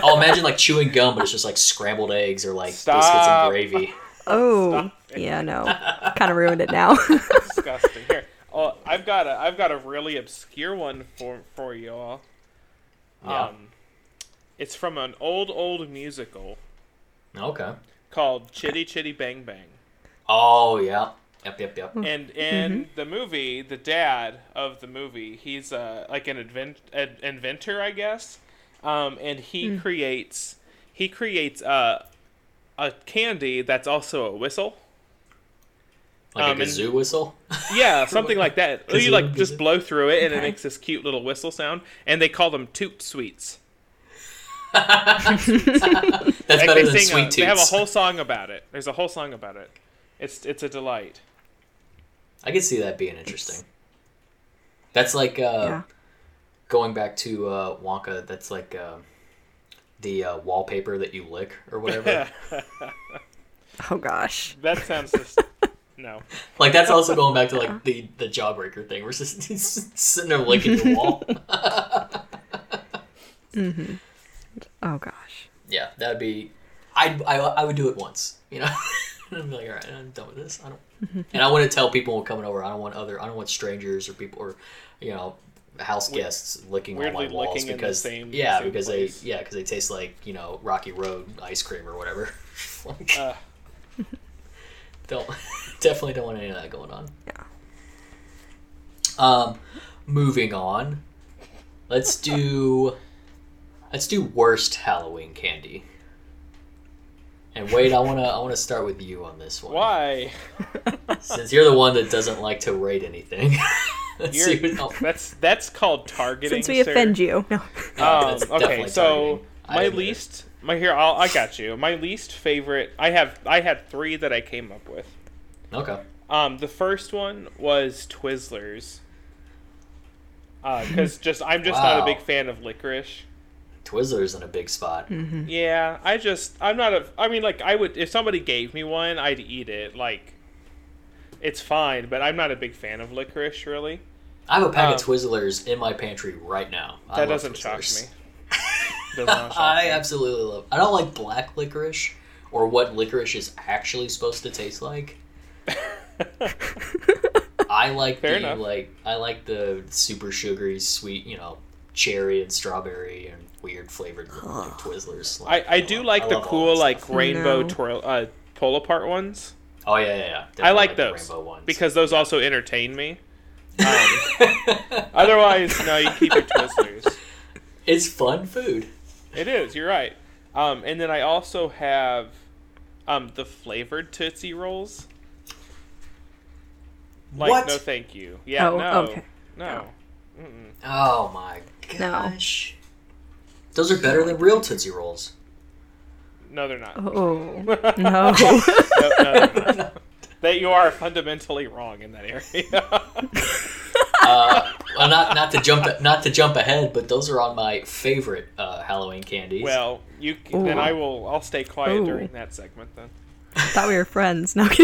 S1: oh, imagine like chewing gum, but it's just like scrambled eggs or like biscuits and gravy.
S3: Oh,
S2: Stop
S3: yeah, no. kind of ruined it now.
S2: disgusting. Here, oh, I've got a, I've got a really obscure one for for you all.
S1: Yeah.
S2: Um, it's from an old old musical
S1: Okay.
S2: Called Chitty Chitty Bang Bang.
S1: Oh yeah. Yep. Yep. Yep.
S2: And in the movie, the dad of the movie, he's uh, like an invent- an inventor, I guess. Um, and he creates he creates uh, a candy that's also a whistle.
S1: Like
S2: um,
S1: a
S2: and-
S1: kazoo whistle.
S2: Yeah, something like that.
S1: Kazoo,
S2: You like just blow through it, and it makes this cute little whistle sound. And they call them toot sweets.
S1: That's
S2: Like
S1: better
S2: they
S1: than sweet
S2: a, They have a whole song about it. There's a whole song about it. It's it's a delight.
S1: I can see that being interesting. That's like uh,
S3: yeah.
S1: going back to uh, Wonka. That's like uh, the uh, wallpaper that you lick or whatever.
S3: Oh, gosh.
S2: that sounds just no.
S1: like that's also going back to like the the jawbreaker thing. We're just he's sitting there licking the wall.
S3: Oh, gosh.
S1: yeah, that'd be. I I I would do it once. You know. I'd be like, all right, I'm done with this. I don't, and I wouldn't tell people when coming over. I don't want other. I don't want strangers or people or, you know, house guests licking all
S2: weirdly
S1: my walls
S2: licking in the
S1: because
S2: same-
S1: yeah,
S2: same
S1: because
S2: place.
S1: they yeah because they taste like you know Rocky Road ice cream or whatever. Like,
S2: Uh,
S1: don't definitely don't want any of that going on.
S3: Yeah.
S1: Um, moving on. Let's do. Let's do worst Halloween candy. And Wade, I wanna I wanna start with you on this one.
S2: why?
S1: Since you're the one that doesn't like to rate anything. Let's
S2: You're,
S1: see what, oh,
S2: that's that's called targeting.
S3: Since we
S2: sir.
S3: offend you. No.
S1: no,
S2: Um,
S1: that's
S2: okay, so
S1: targeting.
S2: My
S1: admit it.
S2: least, my here, I'll, I got you. My least favorite. I have, I had three that I came up with.
S1: Okay.
S2: Um, the first one was Twizzlers. Because just I'm just not a big fan of licorice.
S1: Twizzlers in a big spot.
S3: Hmm.
S2: Yeah, I just I'm not a. I mean, like I would if somebody gave me one, I'd eat it. Like, it's fine, but I'm not a big fan of licorice really.
S1: I have a pack of
S2: Um,
S1: Twizzlers in my pantry right now. I
S2: That doesn't shock me. Does not shock
S1: I
S2: me.
S1: absolutely love. I don't like black licorice or what licorice is actually supposed to taste like. I like
S2: Fair
S1: the
S2: enough.
S1: like I like the super sugary sweet, you know, cherry and strawberry and weird flavored like, Twizzlers.
S2: I,
S1: Like,
S2: I do like
S1: I
S2: the cool like rainbow
S3: No.
S2: twirl uh, pull apart ones.
S1: Oh yeah, yeah, yeah.
S2: I
S1: Definitely
S2: like those
S1: rainbow ones.
S2: because those also entertain me. Um, otherwise, no, you keep your Twizzlers.
S1: it's fun food.
S2: It is. You're right. Um, and then I also have um, the flavored Tootsie Rolls. Like,
S1: What?
S2: no, thank you. Yeah,
S3: Oh,
S2: no,
S3: okay.
S2: no. Mm-mm.
S1: Oh my
S3: No.
S1: Gosh. Those are better than real Tootsie Rolls.
S2: No, they're not.
S3: Oh. No.
S2: No, no, they're not. That you are fundamentally wrong in that area.
S1: uh, well, not not to jump not to jump ahead, but those are on my favorite uh, Halloween candies.
S2: Well, you
S3: Ooh.
S2: then I will. I'll stay quiet
S3: Ooh.
S2: during that segment then.
S3: I Thought we were friends. No.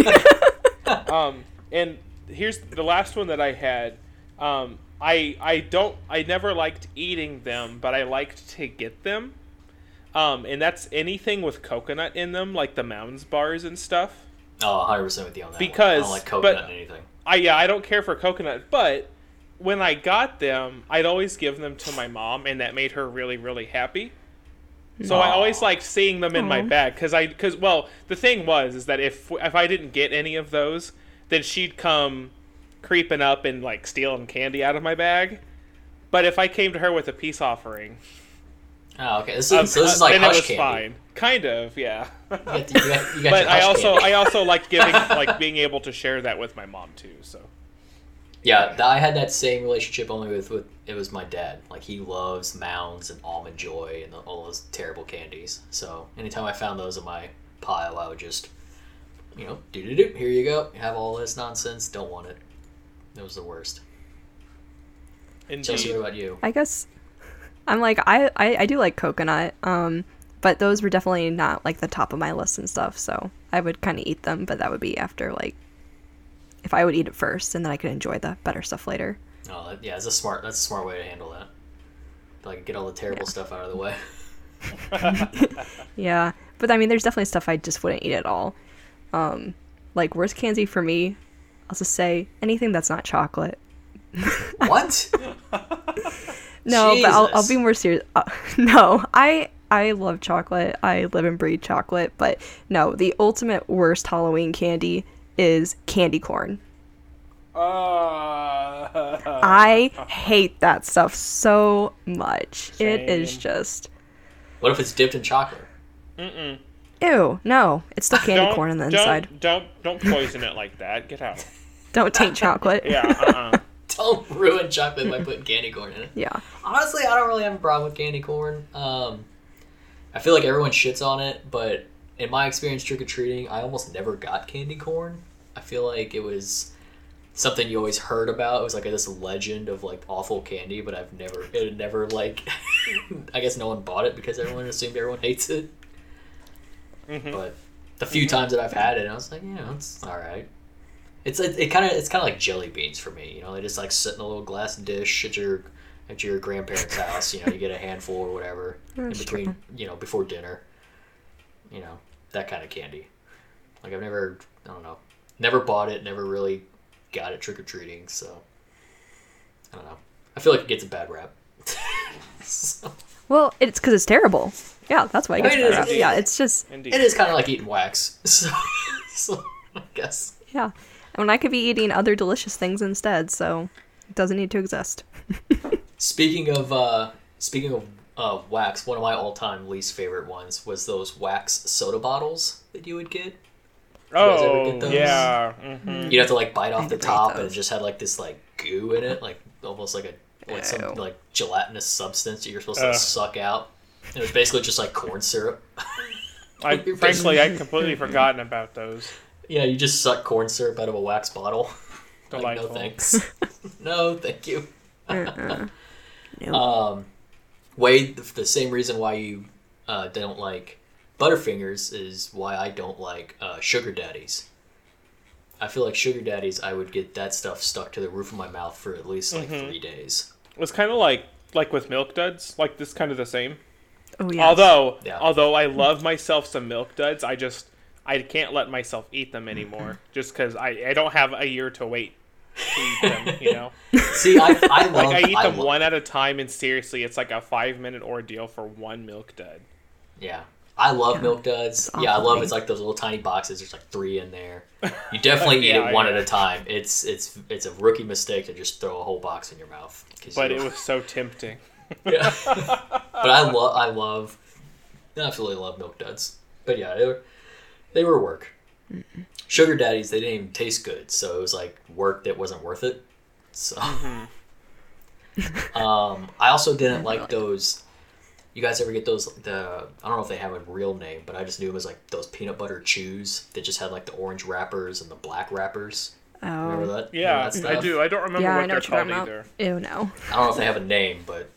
S2: Um, and here's the last one that I had. Um, I I don't I never liked eating them, but I liked to get them. Um, and that's anything with coconut in them, like the Mounds bars and stuff.
S1: oh, 100 percent with you on that. one. I
S2: Because-
S1: don't like coconut
S2: but-
S1: in anything.
S2: I yeah, I don't care for coconut, but when I got them, I'd always give them to my mom, and that made her really really happy. So I always liked seeing them in my bag because I because well the thing was is that if if I didn't get any of those, then she'd come creeping up and like stealing candy out of my bag. But if I came to her with a peace offering,
S1: Oh, okay. This is,
S2: um,
S1: so this is
S2: uh,
S1: like
S2: then it was
S1: candy.
S2: fine, kind of, yeah.
S1: You got, you got, you got
S2: but I also
S1: candy.
S2: I also like giving like being able to share that with my mom too. So
S1: Yeah, I had that same relationship only with, with it was my dad. Like he loves Mounds and Almond Joy and all those terrible candies. So anytime I found those in my pile, I would just, you know, do do do. Here you go. Have all this nonsense. Don't want it. It was the worst. Chelsea,
S2: indeed,
S1: what about you?
S3: I guess I'm like I, I I do like coconut. Um, but those were definitely not like the top of my list and stuff. So I would kind of eat them, but that would be after like if I would eat it first, and then I could enjoy the better stuff later.
S1: Oh, that, yeah, that's a smart. That's a smart way to handle that. Like get all the terrible stuff out of the way.
S3: Yeah, but I mean, there's definitely stuff I just wouldn't eat at all. Um, like worst candy for me, I'll just say anything that's not chocolate.
S1: what?
S3: No, but I'll, I'll be more serious. Uh, no, I I love chocolate. I live and breathe chocolate. But no, the ultimate worst Halloween candy is candy corn.
S2: Uh,
S3: I hate that stuff so much. It is just
S1: What if it's dipped in chocolate?
S2: Mm-mm.
S3: Ew. No, it's still candy
S2: Don't-
S3: corn on the
S2: don't,
S3: inside.
S2: Don't don't poison it like that. Get out.
S3: Don't taint chocolate.
S2: Yeah. Uh-uh.
S1: Don't ruin chocolate by putting candy corn in it.
S3: Yeah.
S1: Honestly, I don't really have a problem with candy corn. Um, I feel like everyone shits on it, but in my experience trick or treating, I almost never got candy corn. I feel like it was something you always heard about. It was like this legend of like awful candy, but I've never, it had never like, I guess no one bought it because everyone assumed everyone hates it.
S2: Mhm.
S1: But the few times that I've had it, I was like, you know, it's all right. It's it, it kind of it's kind of like jelly beans for me. You know, they just like sit in a little glass dish at your at your grandparents' house. You know, you get a handful or whatever in between. You know, before dinner. You know, that kind of candy. Like I've never, I don't know, never bought it. Never really got it trick or treating. So I don't know. I feel like it gets a bad rap. So,
S3: Well, it's because it's terrible. Yeah, that's why it
S1: I
S3: gets
S1: mean, it
S3: better.
S1: is-
S3: Yeah, it's just
S2: Indeed.
S1: it is kind of like eating wax. So, so I guess.
S3: yeah. And I could be eating other delicious things instead, so it doesn't need to exist.
S1: Speaking of uh, speaking of uh, wax, one of my all-time least favorite ones was those wax soda bottles that you would get. guys ever
S2: Oh
S1: get those?
S2: yeah. hmm
S1: You'd have to like bite off the top, and it just had like this like goo in it, like almost like a like some like gelatinous substance that you're supposed to like, suck out. And it was basically just like corn syrup.
S2: I frankly I completely forgotten about those.
S1: yeah, you just suck corn syrup out of a wax bottle. Like, no thanks. no, thank you.
S3: Uh-uh. No.
S1: Um, Wade, the, the same reason why you uh, don't like Butterfingers is why I don't like uh, Sugar Daddies. I feel like Sugar Daddies, I would get that stuff stuck to the roof of my mouth for at least like
S2: Mhm.
S1: three days.
S2: It was kind of like like with milk duds, like this kind of the same.
S3: Oh yeah.
S2: Although
S1: Yeah.
S2: although I love myself some milk duds, I just I can't let myself eat them anymore just because I, I don't have a year to wait to eat them. You know,
S1: See, I, I love.
S2: like I eat them
S1: lo-
S2: one at a time, and seriously, it's like a five minute ordeal for one milk dud.
S1: Yeah, I love
S3: Yeah.
S1: Milk Duds.
S3: It's
S1: Yeah, I love it's like those little tiny boxes. There's like three in there. You definitely eat
S2: Yeah,
S1: it one
S2: yeah.
S1: at a time. It's it's it's a rookie mistake to just throw a whole box in your mouth.
S2: But
S1: you-
S2: it was so tempting.
S1: Yeah. but I love I love I absolutely love milk duds. But yeah, they were they were work. Sugar daddies they didn't even taste good, so it was like work that wasn't worth it. So um I also didn't like those you guys ever get those the I don't know if they have a real name, but I just knew them as like those peanut butter chews that just had like the orange wrappers and the black wrappers. Remember
S3: Oh.
S1: that? Remember
S2: Yeah,
S1: that
S2: I do. I don't remember
S3: Yeah,
S2: what
S3: I know
S2: they're
S3: what you're
S2: called
S3: talking
S2: either.
S3: about. Ew, no.
S1: I don't know if they have a name, but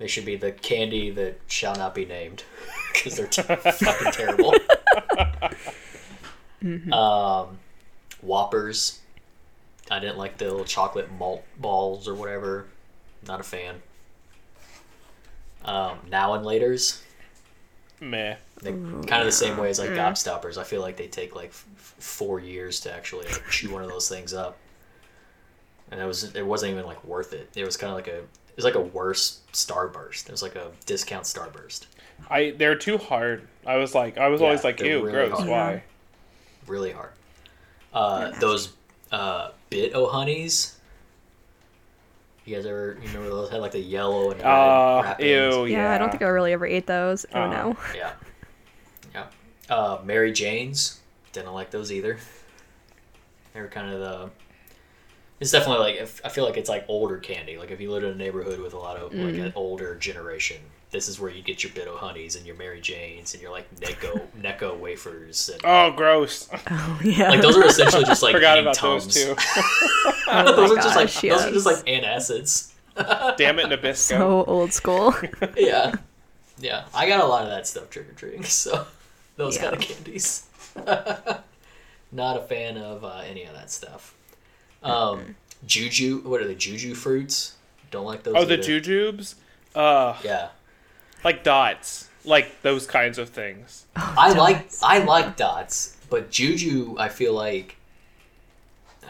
S1: they should be the candy that shall not be named because they're t- fucking terrible. Um, Whoppers. I didn't like the little chocolate malt balls or whatever. Not a fan. Um, now and later's.
S2: Meh.
S1: They, kind of the same way as like gobstoppers. I feel like they take like f- f- four years to actually like, chew one of those things up, and it was it wasn't even like worth it. It was kind of like a it was like a worse Starburst. It was like a discount Starburst.
S2: I they're too hard. I was like, I was
S1: Yeah,
S2: always like, ew,
S1: really
S2: gross.
S1: hard.
S2: Why?
S1: Really hard. Uh, those uh, bit o honeys. You guys ever you remember those had like the yellow and red
S2: Uh,
S1: wrappings?
S2: ew.
S3: Yeah, I don't think I really ever ate those. Oh
S2: Uh,
S3: no.
S1: Yeah. Yeah. Uh, Mary Jane's. Didn't like those either. They were kind of the. It's definitely like if, I feel like it's like older candy. Like if you live in a neighborhood with a lot of like an older generation, this is where you get your Bit Honeys and your Mary Janes and your like Necco Necco wafers. And,
S2: Oh, gross.
S3: Oh yeah.
S1: Like those are essentially just like
S2: Forgot
S1: eating
S2: about
S1: tums.
S2: those two.
S3: oh
S1: those
S3: my
S1: are just like
S3: gosh,
S1: those are just
S3: yes.
S1: like antacids.
S2: Damn it, Nabisco.
S3: so old school.
S1: yeah, yeah. I got a lot of that stuff trick or treating, so those
S3: Yeah.
S1: kind of candies. Not a fan of uh, any of that stuff. Um, juju, what are the juju fruits? Don't like those.
S2: oh, the
S1: either.
S2: jujubes. Uh,
S1: Yeah,
S2: like dots, like those kinds of things.
S1: I like. I like dots, but juju, I feel like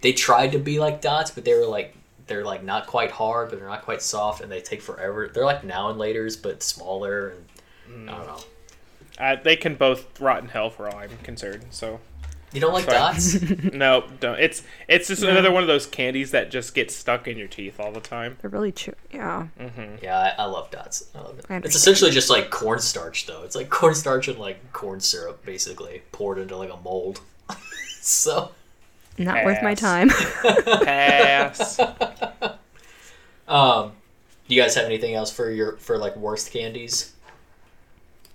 S1: they tried to be like dots, but they were like they're like not quite hard, but they're not quite soft, and they take forever. They're like now and later's, but smaller, and I don't know.
S2: Uh, they can both rot in hell for all I'm concerned. So
S1: You don't like
S2: Sorry.
S1: dots?
S2: no, don't. It's it's just another one of those candies that just gets stuck in your teeth all the time.
S3: They're really chew. Yeah. Mm-hmm.
S1: Yeah, I, I love dots. I love it.
S3: I
S1: It's essentially just like cornstarch, though. It's like cornstarch and like corn syrup, basically poured into like a mold. so,
S3: Not worth my time.
S2: Pass.
S1: um, do you guys have anything else for your for like worst candies?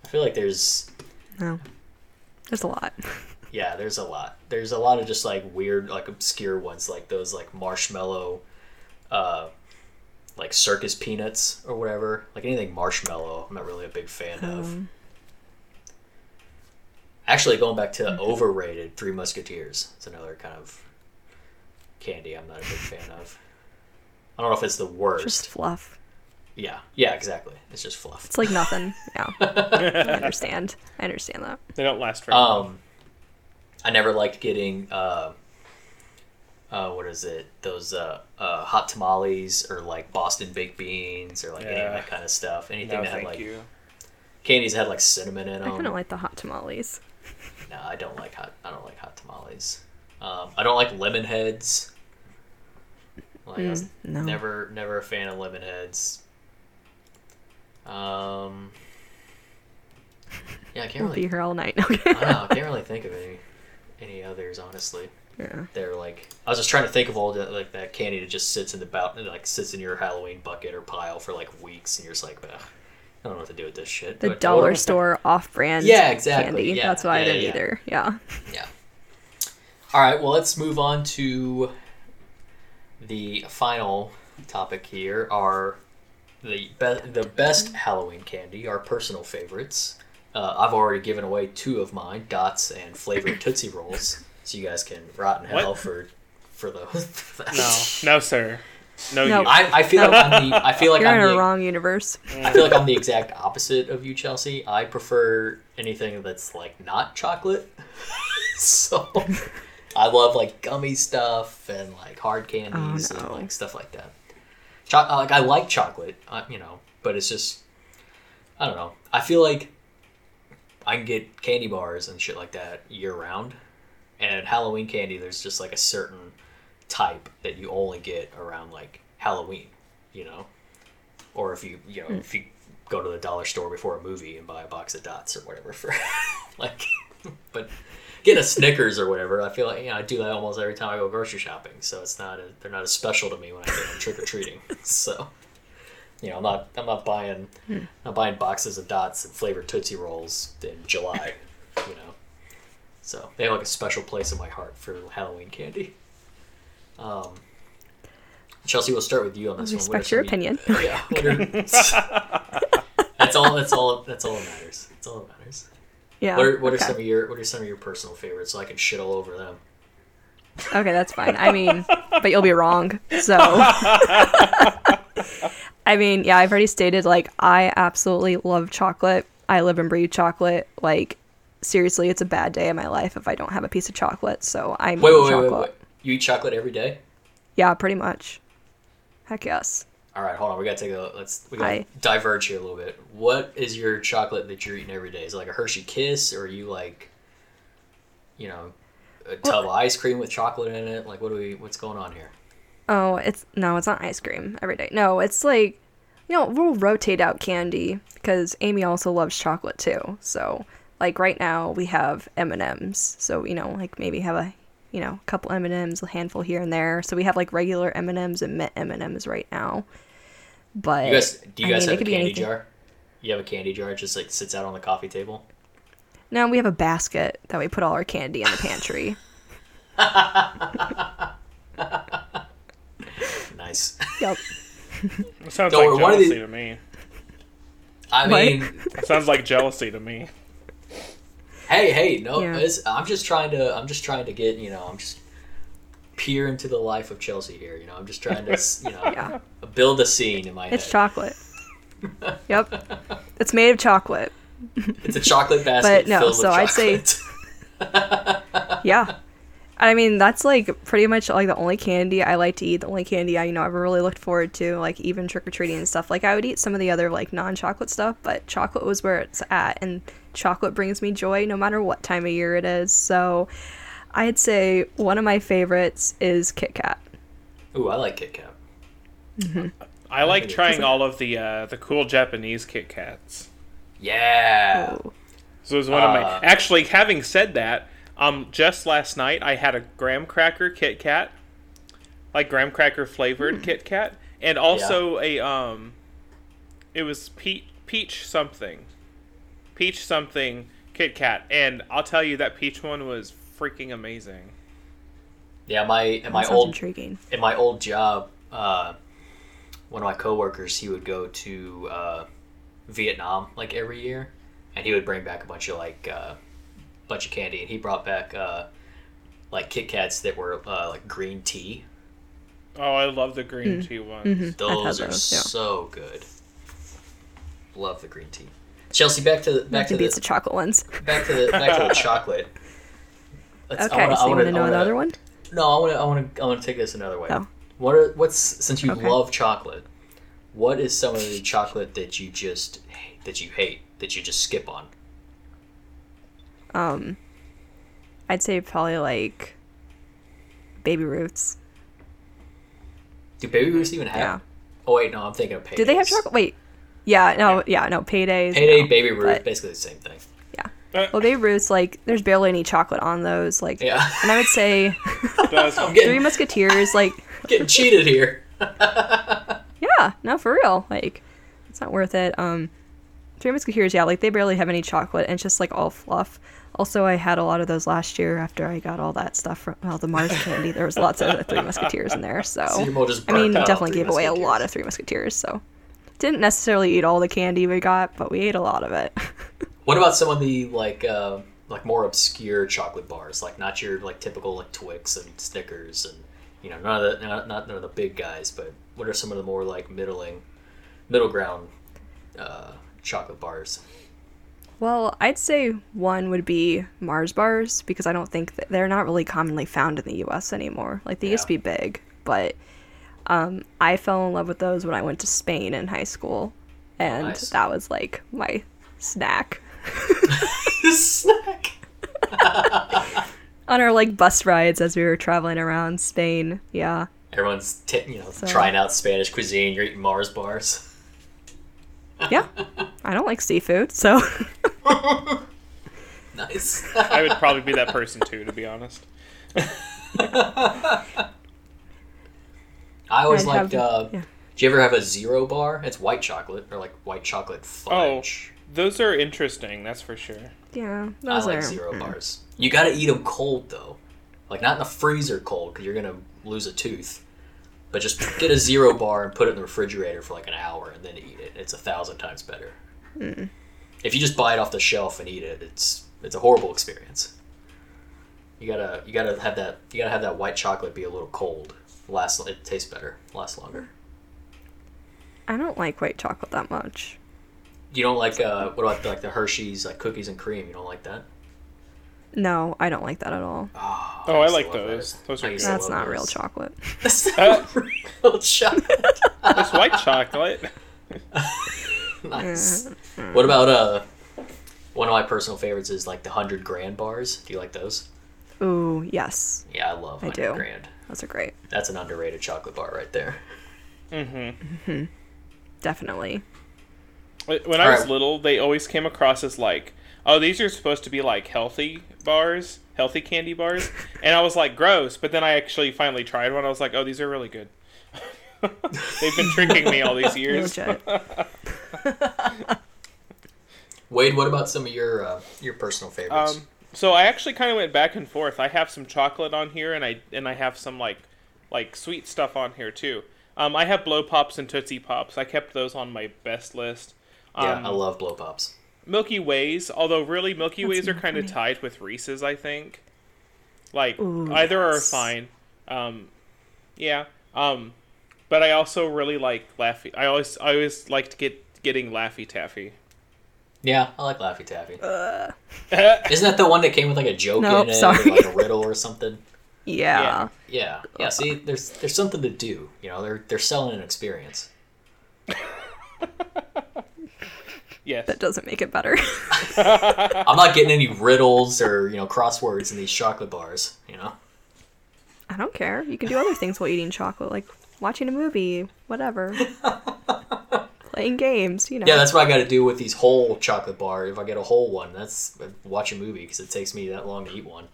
S1: I feel like there's
S3: no. There's a lot.
S1: Yeah, there's a lot. There's a lot of just like weird, like obscure ones, like those like marshmallow, uh, like circus peanuts or whatever. Like anything marshmallow, I'm not really a big fan of.
S3: Um,
S1: Actually, going back to overrated, Three Musketeers. It's another kind of candy I'm not a big fan of. I don't know if it's the worst.
S3: just fluff.
S1: Yeah, yeah, exactly. It's just fluff.
S3: It's like nothing. Yeah. I understand. I understand that.
S2: They don't last very long.
S1: I never liked getting uh, uh, what is it? Those uh, uh, hot tamales or like Boston baked beans or like any of
S2: Yeah.
S1: that kind of stuff. Anything
S2: No,
S1: that had
S2: thank
S1: like
S2: you.
S1: candies that had like cinnamon in them.
S3: I
S1: them.
S3: kind of like the hot tamales.
S1: No, I don't like hot. I don't like hot tamales. Um, I don't like lemon heads. Like I was
S3: Mm, no.
S1: never, never a fan of lemon heads. Um, yeah, I can't
S3: We'll be
S1: really.
S3: here all night. Okay.
S1: I don't know. I can't really think of any, any others honestly.
S3: yeah.
S1: They're like I was just trying to think of all the like that candy that just sits in the bout like sits in your Halloween bucket or pile for like weeks, and you're just like, Ugh, I don't know what to do with this shit.
S3: The dollar store off-brand
S1: Yeah, exactly.
S3: candy.
S1: Yeah,
S3: That's why I didn't
S1: yeah.
S3: either. Yeah.
S1: Yeah. All right. Well, let's move on to the final topic here. Are the be- the best Halloween candy? Our personal favorites. Uh, I've already given away two of mine, dots and flavored Tootsie Rolls, so you guys can rot in hell
S2: What?
S1: for for those.
S2: No, no, sir. No,
S3: No.
S1: I, I feel like I'm the I feel like
S3: You're
S1: I'm
S3: in a
S1: the,
S3: wrong universe.
S1: I feel like I'm the exact opposite of you, Chelsea. I prefer anything that's like not chocolate. so I love like gummy stuff and like hard candies
S3: Oh, no.
S1: and like stuff like that. Cho- uh, like I like chocolate, uh, you know, but it's just I don't know. I feel like I can get candy bars and shit like that year round, and Halloween candy there's just like a certain type that you only get around like Halloween, you know? Or if you you know
S3: Hmm.
S1: if you go to the dollar store before a movie and buy a box of dots or whatever for like but getting a snickers or whatever i feel like you know i do that almost every time i go grocery shopping. So it's not a, they're not as special to me when i get them trick-or-treating. So you know i'm not i'm not buying
S3: Hmm.
S1: not buying boxes of dots and flavored tootsie rolls in july you know So they have like a special place in my heart for Halloween candy. Um, Chelsea, we'll start with you on this one. What
S3: Respect your opinion.
S1: Yeah. what are- that's all. That's all. That's all that matters. That's all that matters.
S3: Yeah.
S1: What are, what are some of your What are some of your personal favorites? So I can shit all over them.
S3: Okay, that's fine. I mean, but you'll be wrong. So, I mean, yeah, I've already stated like I absolutely love chocolate. I live and breathe chocolate. Like, seriously, it's a bad day in my life if I don't have a piece of chocolate. So I'm
S1: Wait, wait, wait,
S3: chocolate.
S1: wait, wait. You eat chocolate every day?
S3: Yeah, pretty much. Heck yes.
S1: All right, hold on. We gotta take a let's we gotta
S3: I-
S1: diverge here a little bit. What is your chocolate that you're eating every day? Is it like a Hershey Kiss, or are you like, you know, a tub of ice cream with chocolate in it? Like, what do we? What's going on here?
S3: Oh, it's no, it's not ice cream every day. No, it's like you know, we'll rotate out candy because Amy also loves chocolate too. So, like right now we have M&Ms. So, you know, like maybe have a, you know, a couple M&Ms, a handful here and there. So we have like regular M&Ms and mint M&Ms right now. But
S1: You guys, do you
S3: I
S1: guys
S3: mean, it
S1: have a candy
S3: anything.
S1: jar? You have a candy jar, it just like sits out on the coffee table.
S3: No, we have a basket that we put all our candy in the pantry.
S1: Nice.
S3: yep.
S2: It sounds
S1: Don't
S2: like
S1: worry, one of
S2: jealousy
S1: the-
S2: to me.
S1: I
S3: What?
S1: mean,
S2: It sounds like jealousy to me.
S1: hey, hey, no,
S3: Yeah.
S1: it's, I'm just trying to, I'm just trying to get, you know, I'm just peer into the life of Chelsea here. You know, I'm just trying to, you know,
S3: Yeah.
S1: build a scene in my head.
S3: It's
S1: head.
S3: chocolate. yep. It's made of chocolate.
S1: It's a chocolate basket
S3: But no,
S1: filled
S3: so
S1: with
S3: I'd say-
S1: chocolate.
S3: Yeah. I mean, that's like pretty much like the only candy I like to eat, the only candy I, you know, ever really looked forward to, like even trick or treating and stuff. Like I would eat some of the other like non chocolate stuff, but chocolate was where it's at and chocolate brings me joy no matter what time of year it is. So I'd say one of my favorites is Kit Kat.
S1: Ooh, I like Kit Kat.
S2: I like
S1: think
S2: trying all of the uh, the cool Japanese Kit Kats.
S1: Yeah.
S3: Oh.
S2: So it was one of my.
S1: Uh,
S2: Actually, having said that, um, just last night I had a graham cracker Kit Kat, like graham cracker flavored
S3: Hmm.
S2: Kit Kat, and also a um, it was peach peach something, peach something Kit Kat, and I'll tell you that peach one was freaking amazing.
S1: Yeah, my in my old
S3: intriguing.
S1: in my old job, uh, one of my coworkers, he would go to uh, Vietnam like every year, and he would bring back a bunch of like uh, bunch of candy, and he brought back uh, like Kit Kats that were uh, like green tea.
S2: Oh, I love the green tea ones.
S1: Those are
S3: those, yeah.
S1: so good. Love the green tea. Chelsea, back to back to
S3: Nothing beats the
S1: the
S3: chocolate ones.
S1: back to the back to the chocolate. Let's- I
S3: Okay,
S1: wanna- I
S3: so you
S1: wanna-
S3: want to know
S1: wanna-
S3: another one?
S1: No, I want to. I want to. I want to take this another way.
S3: Oh.
S1: What are what's since you
S3: Okay.
S1: love chocolate? What is some of the chocolate that you just that you hate that you just skip on?
S3: Um, I'd say probably like Baby Ruths.
S1: Do Baby Ruths even have?
S3: Yeah.
S1: Oh wait, no, I'm thinking of paydays.
S3: Do they have chocolate? Wait. Yeah, no, yeah, no, paydays.
S1: Payday,
S3: no,
S1: Baby Ruths,
S3: but-
S1: basically the same thing. Yeah.
S3: Well, Baby Ruths, like, there's barely any chocolate on those. Like,
S1: Yeah,
S3: and I would say
S2: Does-
S1: I'm
S3: Three Musketeers, like,
S1: getting cheated here.
S3: yeah, no, for real. Like, it's not worth it. Um, Three Musketeers, yeah, like, they barely have any chocolate and it's just, like, all fluff. Also, I had a lot of those last year after I got all that stuff from, well, the Mars candy. There was lots of Three Musketeers in there, so.
S1: Just
S3: I mean, definitely gave away a lot of Three Musketeers, so. Didn't necessarily eat all the candy we got, but we ate a lot of it.
S1: What about some of the like uh, like more obscure chocolate bars, like not your like typical like Twix and Snickers and you know none of the not, not none of the big guys, but what are some of the more like middling middle ground uh, chocolate bars?
S3: Well, I'd say one would be Mars bars because I don't think that they're not really commonly found in the U.S. anymore. Like they used to be big, but um, I fell in love with those when I went to Spain in high school, and
S1: Nice.
S3: that was like my snack
S1: Snack.
S3: on our like bus rides as we were traveling around Spain. Yeah,
S1: Everyone's t- you know
S3: So-
S1: trying out Spanish cuisine. You're eating Mars bars.
S3: yeah. I don't like seafood, so
S1: Nice.
S2: I would probably be that person too, to be honest.
S1: I always
S3: I'd
S1: liked.
S3: have-
S1: uh,
S3: yeah.
S1: Do you ever have a zero bar? It's white chocolate or like white chocolate fudge.
S2: Oh, Those are interesting, that's for sure.
S3: Yeah,
S1: I
S3: those
S1: like
S3: are.
S1: zero
S3: mm.
S1: bars. You got to eat them cold though, like not in the freezer cold because you're gonna lose a tooth. But just get a zero bar and put it in the refrigerator for like an hour and then eat it. It's a thousand times better.
S3: Mm.
S1: If you just buy it off the shelf and eat it, it's it's a horrible experience. You gotta you gotta have that you gotta have that white chocolate be a little cold. Last it tastes better, lasts longer.
S3: I don't like white chocolate that much.
S1: You don't like uh what about like the Hershey's like cookies and cream? You don't like that?
S3: No, I don't like that at all.
S1: Oh,
S2: Oh, I
S1: used to
S2: like those.
S1: that.
S2: Those are good.
S1: to
S3: That's
S1: love
S3: not real chocolate.
S1: That's not real chocolate.
S2: It's white chocolate.
S1: nice. What about uh? One of my personal favorites is like the hundred grand bars. Do you like those?
S3: Ooh, yes,
S1: Yeah, I love
S3: I
S1: hundred
S3: do.
S1: grand.
S3: those are great.
S1: That's an underrated chocolate bar right there.
S2: Mm-hmm.
S3: Definitely.
S2: When I was
S1: Alright.
S2: little, they always came across as like, oh, these are supposed to be like healthy bars, healthy candy bars, and I was like, gross. But then I actually finally tried one. I was like, oh, these are really good. They've been tricking me all these years.
S3: Legit.
S1: Wade, what about some of your uh, your personal favorites?
S2: Um, so I actually kind of went back and forth. I have some chocolate on here, and I and I have some like like sweet stuff on here too. Um, I have blow pops and tootsie pops. I kept those on my best list. Um,
S1: yeah, I love blow pops.
S2: Milky Ways, although really Milky
S3: That's
S2: Ways are kind of tied with Reese's, I think. Like
S3: Ooh,
S2: either are fine. Um, yeah. Um, but I also really like Laffy. I always I always liked get getting Laffy Taffy.
S1: Yeah, I like Laffy Taffy.
S3: Uh,
S1: Isn't that the one that came with like a joke
S3: Nope,
S1: in it,
S3: sorry.
S1: or like a riddle or something?
S3: yeah.
S1: Yeah, yeah. See, there's there's something to do. You know, they're they're selling an experience.
S2: yes.
S3: That doesn't make it better.
S1: I'm not getting any riddles or you know crosswords in these chocolate bars. You know.
S3: I don't care. You can do other things while eating chocolate, like watching a movie, whatever. Playing games, you know.
S1: Yeah, that's what I got to do with these whole chocolate bar. If I get a whole one, that's watch a movie because it takes me that long to eat one.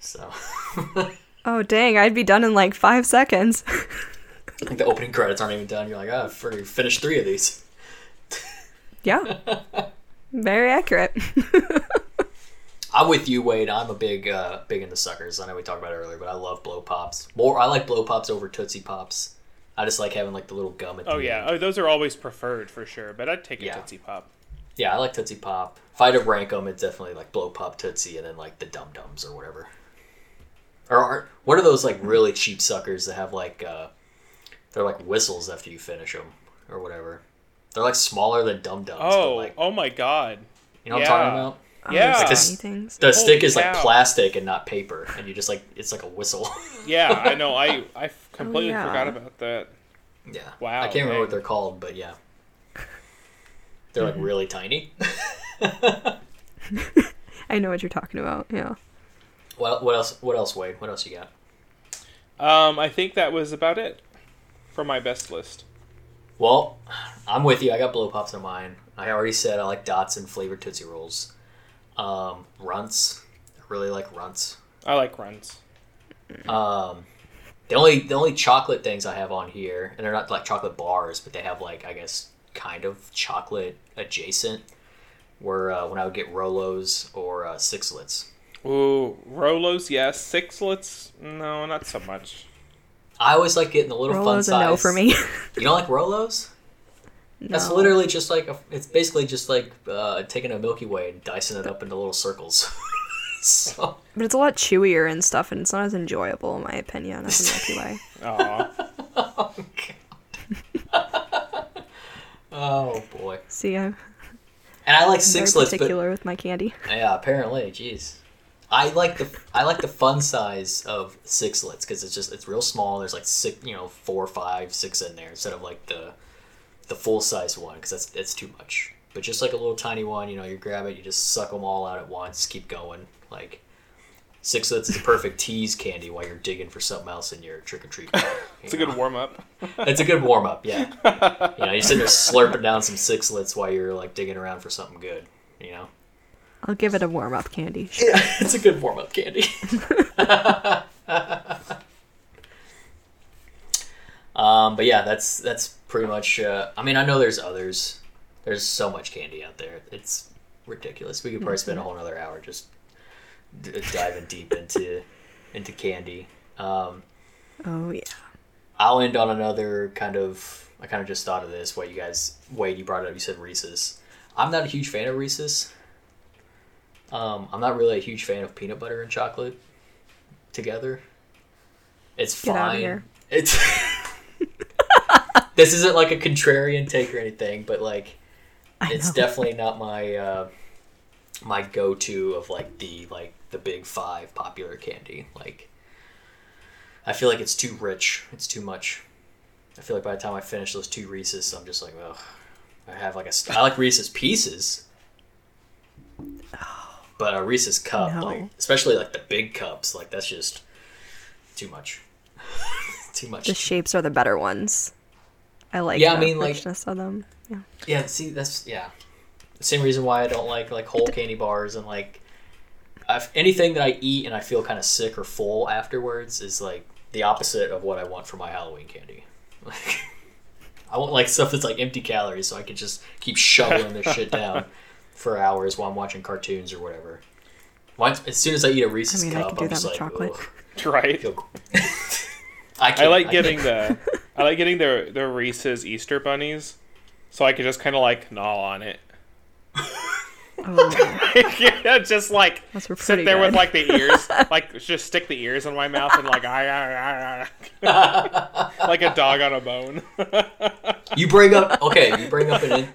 S1: So,
S3: oh, dang. I'd be done in like five seconds.
S1: like the opening credits aren't even done. You're like, ah, I've finished three of these.
S3: yeah. Very accurate.
S1: I'm with you, Wade. I'm a big, uh, big into suckers. I know we talked about it earlier, but I love blow pops. More, I like blow pops over Tootsie Pops. I just like having like the little gum at the
S2: Oh yeah.
S1: end.
S2: Oh, those are always preferred for sure. But I'd take a
S1: Yeah.
S2: Tootsie Pop.
S1: Yeah, I like Tootsie Pop. If I had to rank them, it's definitely like Blow Pop, Tootsie, and then like the Dum Dums or whatever. Or are, what are those like really cheap suckers that have like uh, they're like whistles after you finish them or whatever? They're like smaller than Dum Dums. but
S2: Oh,
S1: like
S2: oh my God.
S1: you know what I'm talking about?
S3: Oh,
S2: Yeah. Like
S3: so
S1: this-
S3: things.
S1: The stick is like plastic and not paper, and you just like it's like a whistle.
S2: Yeah, I know. I I completely
S3: yeah.
S2: forgot about that.
S1: yeah.
S2: Wow,
S1: I can't remember what they're called, but yeah. They're like really tiny.
S3: I know what you're talking about. Yeah.
S1: what what else? What else, Wade? What else you got?
S2: Um, I think that was about it for my best list.
S1: Well, I'm with you. I got blow pops on mine. I already said I like dots and flavored Tootsie Rolls. Um, runts. I really like runts.
S2: I like runts.
S1: Um, the only the only chocolate things I have on here, and they're not like chocolate bars, but they have like I guess kind of chocolate adjacent. Were uh, when I would get Rolos or uh, Sixlets.
S2: Ooh, Rolos, yes. Sixlets, no, not so much.
S1: I always like getting the little fun
S3: Rolo's a
S1: size.
S3: no for me.
S1: You don't like Rolos? That's literally just like a, it's basically just like uh, taking a Milky Way and dicing it up into little circles. so
S3: But it's a lot chewier and stuff, and it's not as enjoyable, in my opinion, as a Milky Way.
S2: Aw.
S1: oh boy,
S3: See, I'm
S1: and I like
S3: very
S1: sixlets, but
S3: particular with my candy.
S1: yeah, apparently, jeez. I like the I like the fun size of sixlets because it's just it's real small. There's like six, you know, four, five, six in there instead of like the the full size one because that's it's too much. But just like a little tiny one, you know, you grab it, you just suck them all out at once, keep going. Like sixlets is a perfect tease candy while you're digging for something else in your trick or treat. bag,
S2: It's a good warm up.
S1: It's a good warm up, yeah. you know, you're sitting there slurping down some sixlets while you're like digging around for something good. You know.
S3: I'll give it a warm up candy.
S1: Yeah, it's a good warm up candy. Um, but yeah, that's that's pretty much. Uh, I mean, I know there's others. There's so much candy out there. It's ridiculous. We could probably spend a whole another hour just d- diving deep into into candy. Um,
S3: Oh yeah.
S1: I'll end on another kind of. I kind of just thought of this. What you guys, Wade, you brought it up. You said Reese's. I'm not a huge fan of Reese's. Um, I'm not really a huge fan of peanut butter and chocolate together. It's
S3: Get
S1: fine. It's. this isn't like a contrarian take or anything, but like, it's definitely not my uh, my go-to of like the like the big five popular candy. Like, I feel like it's too rich. It's too much. I feel like by the time I finish those two Reese's, I'm just like, ugh. I have like a. st- I like Reese's Pieces, but a Reese's cup,
S3: No.
S1: like especially like the big cups, like that's just too much. too much.
S3: The shapes are the better ones. I like
S1: Yeah, I
S3: the
S1: mean, like-
S3: richness of them. Yeah.
S1: Yeah, see, that's yeah. The same reason why I don't like like whole candy bars and like I've, anything that I eat and I feel kind of sick or full afterwards is like the opposite of what I want for my Halloween candy. Like I want like stuff that's like empty calories so I can just keep shoveling this shit down for hours while I'm watching cartoons or whatever. Once as soon as I eat a Reese's
S3: I mean, I
S1: cup,
S3: do
S1: I'm
S3: that
S1: just
S3: with
S1: like,
S3: chocolate.
S1: "Ugh,
S2: Right.
S1: I feel I,
S2: I like
S1: I
S2: getting
S1: can't-
S2: the I like getting their their Reese's Easter bunnies, so I can just kind of like gnaw on it.
S3: Oh,
S2: yeah, just like sit
S3: pretty
S2: there with like the ears, like just stick the ears in my mouth and like ah, ah, ah, ah. like a dog on a bone.
S1: You bring up okay. You bring up an in,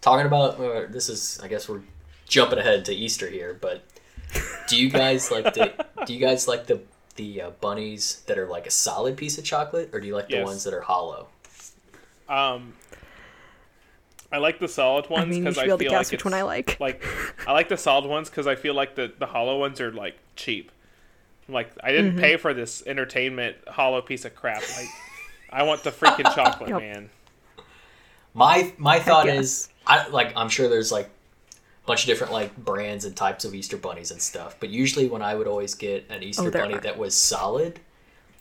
S1: talking about uh, this is I guess we're jumping ahead to Easter here, but do you guys like the do you guys like the the uh, bunnies that are like a solid piece of chocolate, or do you like the ones that are hollow?
S2: um, I like the solid
S3: I
S2: ones
S3: mean, you
S2: because I,
S3: be able to
S2: feel
S3: guess
S2: like
S3: which one I like.
S2: like I like the solid ones because I feel like the the hollow ones are like cheap. Like I didn't
S3: Mm-hmm.
S2: pay for this entertainment hollow piece of crap. Like I want the freaking chocolate,
S3: Yep.
S2: man.
S1: My my thought
S3: yes.
S1: is I like I'm sure there's like a bunch of different like brands and types of Easter bunnies and stuff, but usually when I would always get an Easter
S3: Oh,
S1: bunny
S3: are.
S1: that was solid,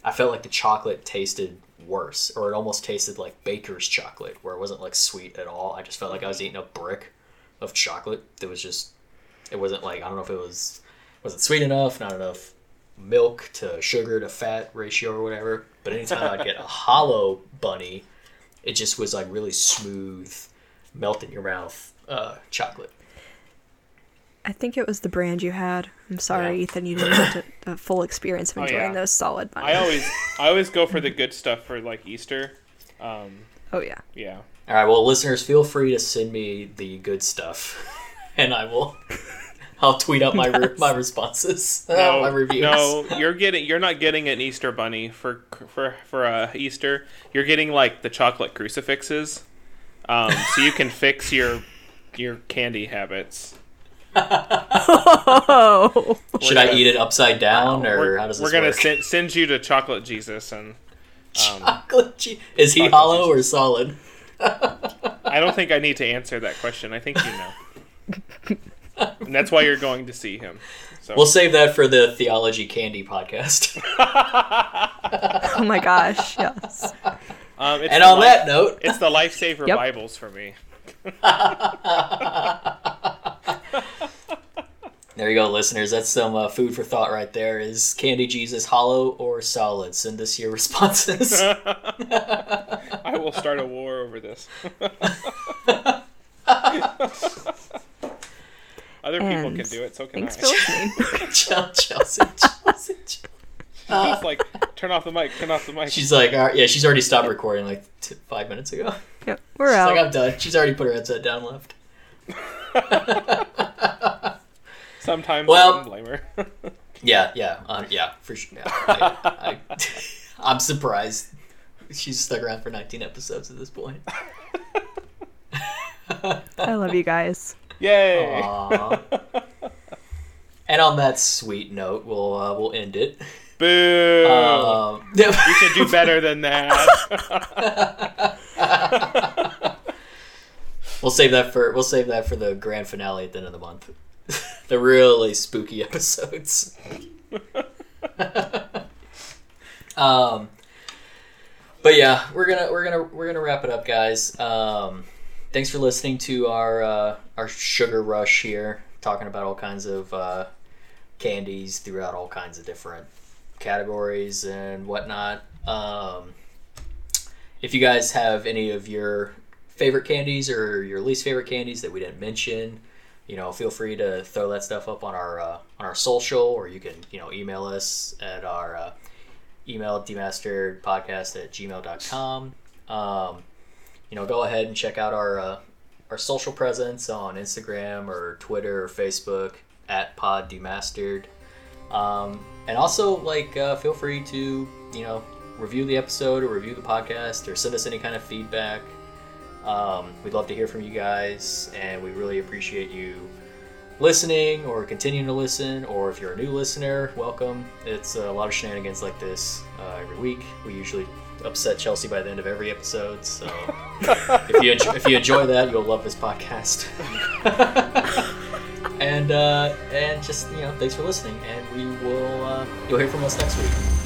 S1: I felt like the chocolate tasted worse, or it almost tasted like baker's chocolate, where it wasn't like sweet at all. I just felt like I was eating a brick of chocolate that was just it wasn't like I don't know if it was wasn't sweet enough, not enough milk to sugar to fat ratio or whatever. But anytime I'd get a hollow bunny, it just was like really smooth, melt in your mouth uh, chocolate.
S3: I think it was the brand you had. I'm sorry,
S1: Yeah.
S3: Ethan, you didn't get the full experience of
S2: Oh,
S3: enjoying
S2: yeah.
S3: those solid
S2: I always I always go for the good stuff for like Easter. Um,
S3: oh yeah.
S2: yeah.
S1: All right, well, listeners, feel free to send me the good stuff, and I will. I'll tweet out my re- my responses,
S2: No,
S1: my reviews.
S2: no, you're getting you're not getting an Easter bunny for for for uh, Easter. You're getting like the chocolate crucifixes, um, so you can fix your your candy habits.
S3: Oh.
S1: Should I eat it upside down, or
S2: We're,
S1: how does this
S2: we're gonna
S1: work?
S2: send, send you to chocolate Jesus, and um,
S1: Chocolate che- Is he
S2: Chocolate
S1: hollow or solid?
S2: I don't think I need to answer that question. I think you know, and that's why you're going to see him. So
S1: We'll save that for the theology candy podcast.
S3: oh my gosh. Yes.
S2: um, it's
S1: and on
S2: life-
S1: that note,
S2: it's the lifesaver
S3: Yep.
S2: Bibles for me.
S1: There you go, listeners. That's some uh, food for thought right there. Is candy Jesus hollow or solid? Send us your responses.
S2: I will start a war over this. Other people can do it, so can
S3: Thanks
S2: I.
S3: for listening.
S1: Chel- Chelsea, Chelsea, Chelsea.
S2: Just like turn off the mic, turn off the mic.
S1: She's like, all right, yeah, she's already stopped recording like t- five minutes ago.
S3: Yep, we're
S1: She's
S3: out.
S1: like, I'm done. She's already put her headset down, left.
S2: Sometimes
S1: Well-
S2: I don't blame her.
S1: Yeah, yeah, uh, yeah, for sure. Yeah, I, I, I'm surprised she's stuck around for 19 episodes at this point.
S3: I love you guys.
S2: Yay!
S1: And on that sweet note, we'll uh, we'll end it.
S2: Boo!
S1: Um,
S2: you can do better than that.
S1: we'll save that for we'll save that for the grand finale at the end of the month. The really spooky episodes. um, but yeah, we're gonna we're gonna we're gonna wrap it up, guys. Um, thanks for listening to our uh, our sugar rush here, talking about all kinds of uh, candies throughout all kinds of different categories and whatnot. Um, if you guys have any of your favorite candies or your least favorite candies that we didn't mention, you know, feel free to throw that stuff up on our uh, on our social, or you can you know email us at our uh, email demasteredpodcast at gmail.com. Um, you know, go ahead and check out our uh, our social presence on Instagram or Twitter or Facebook at Pod Demastered. Um, and also, like, uh, feel free to you know review the episode or review the podcast or send us any kind of feedback. Um, we'd love to hear from you guys, and we really appreciate you listening or continuing to listen. Or if you're a new listener, welcome. It's a lot of shenanigans like this uh, every week. We usually upset Chelsea by the end of every episode. So if you enjoy, if you enjoy that, you'll love this podcast. and uh, and just you know, thanks for listening, and we will uh, you'll hear from us next week.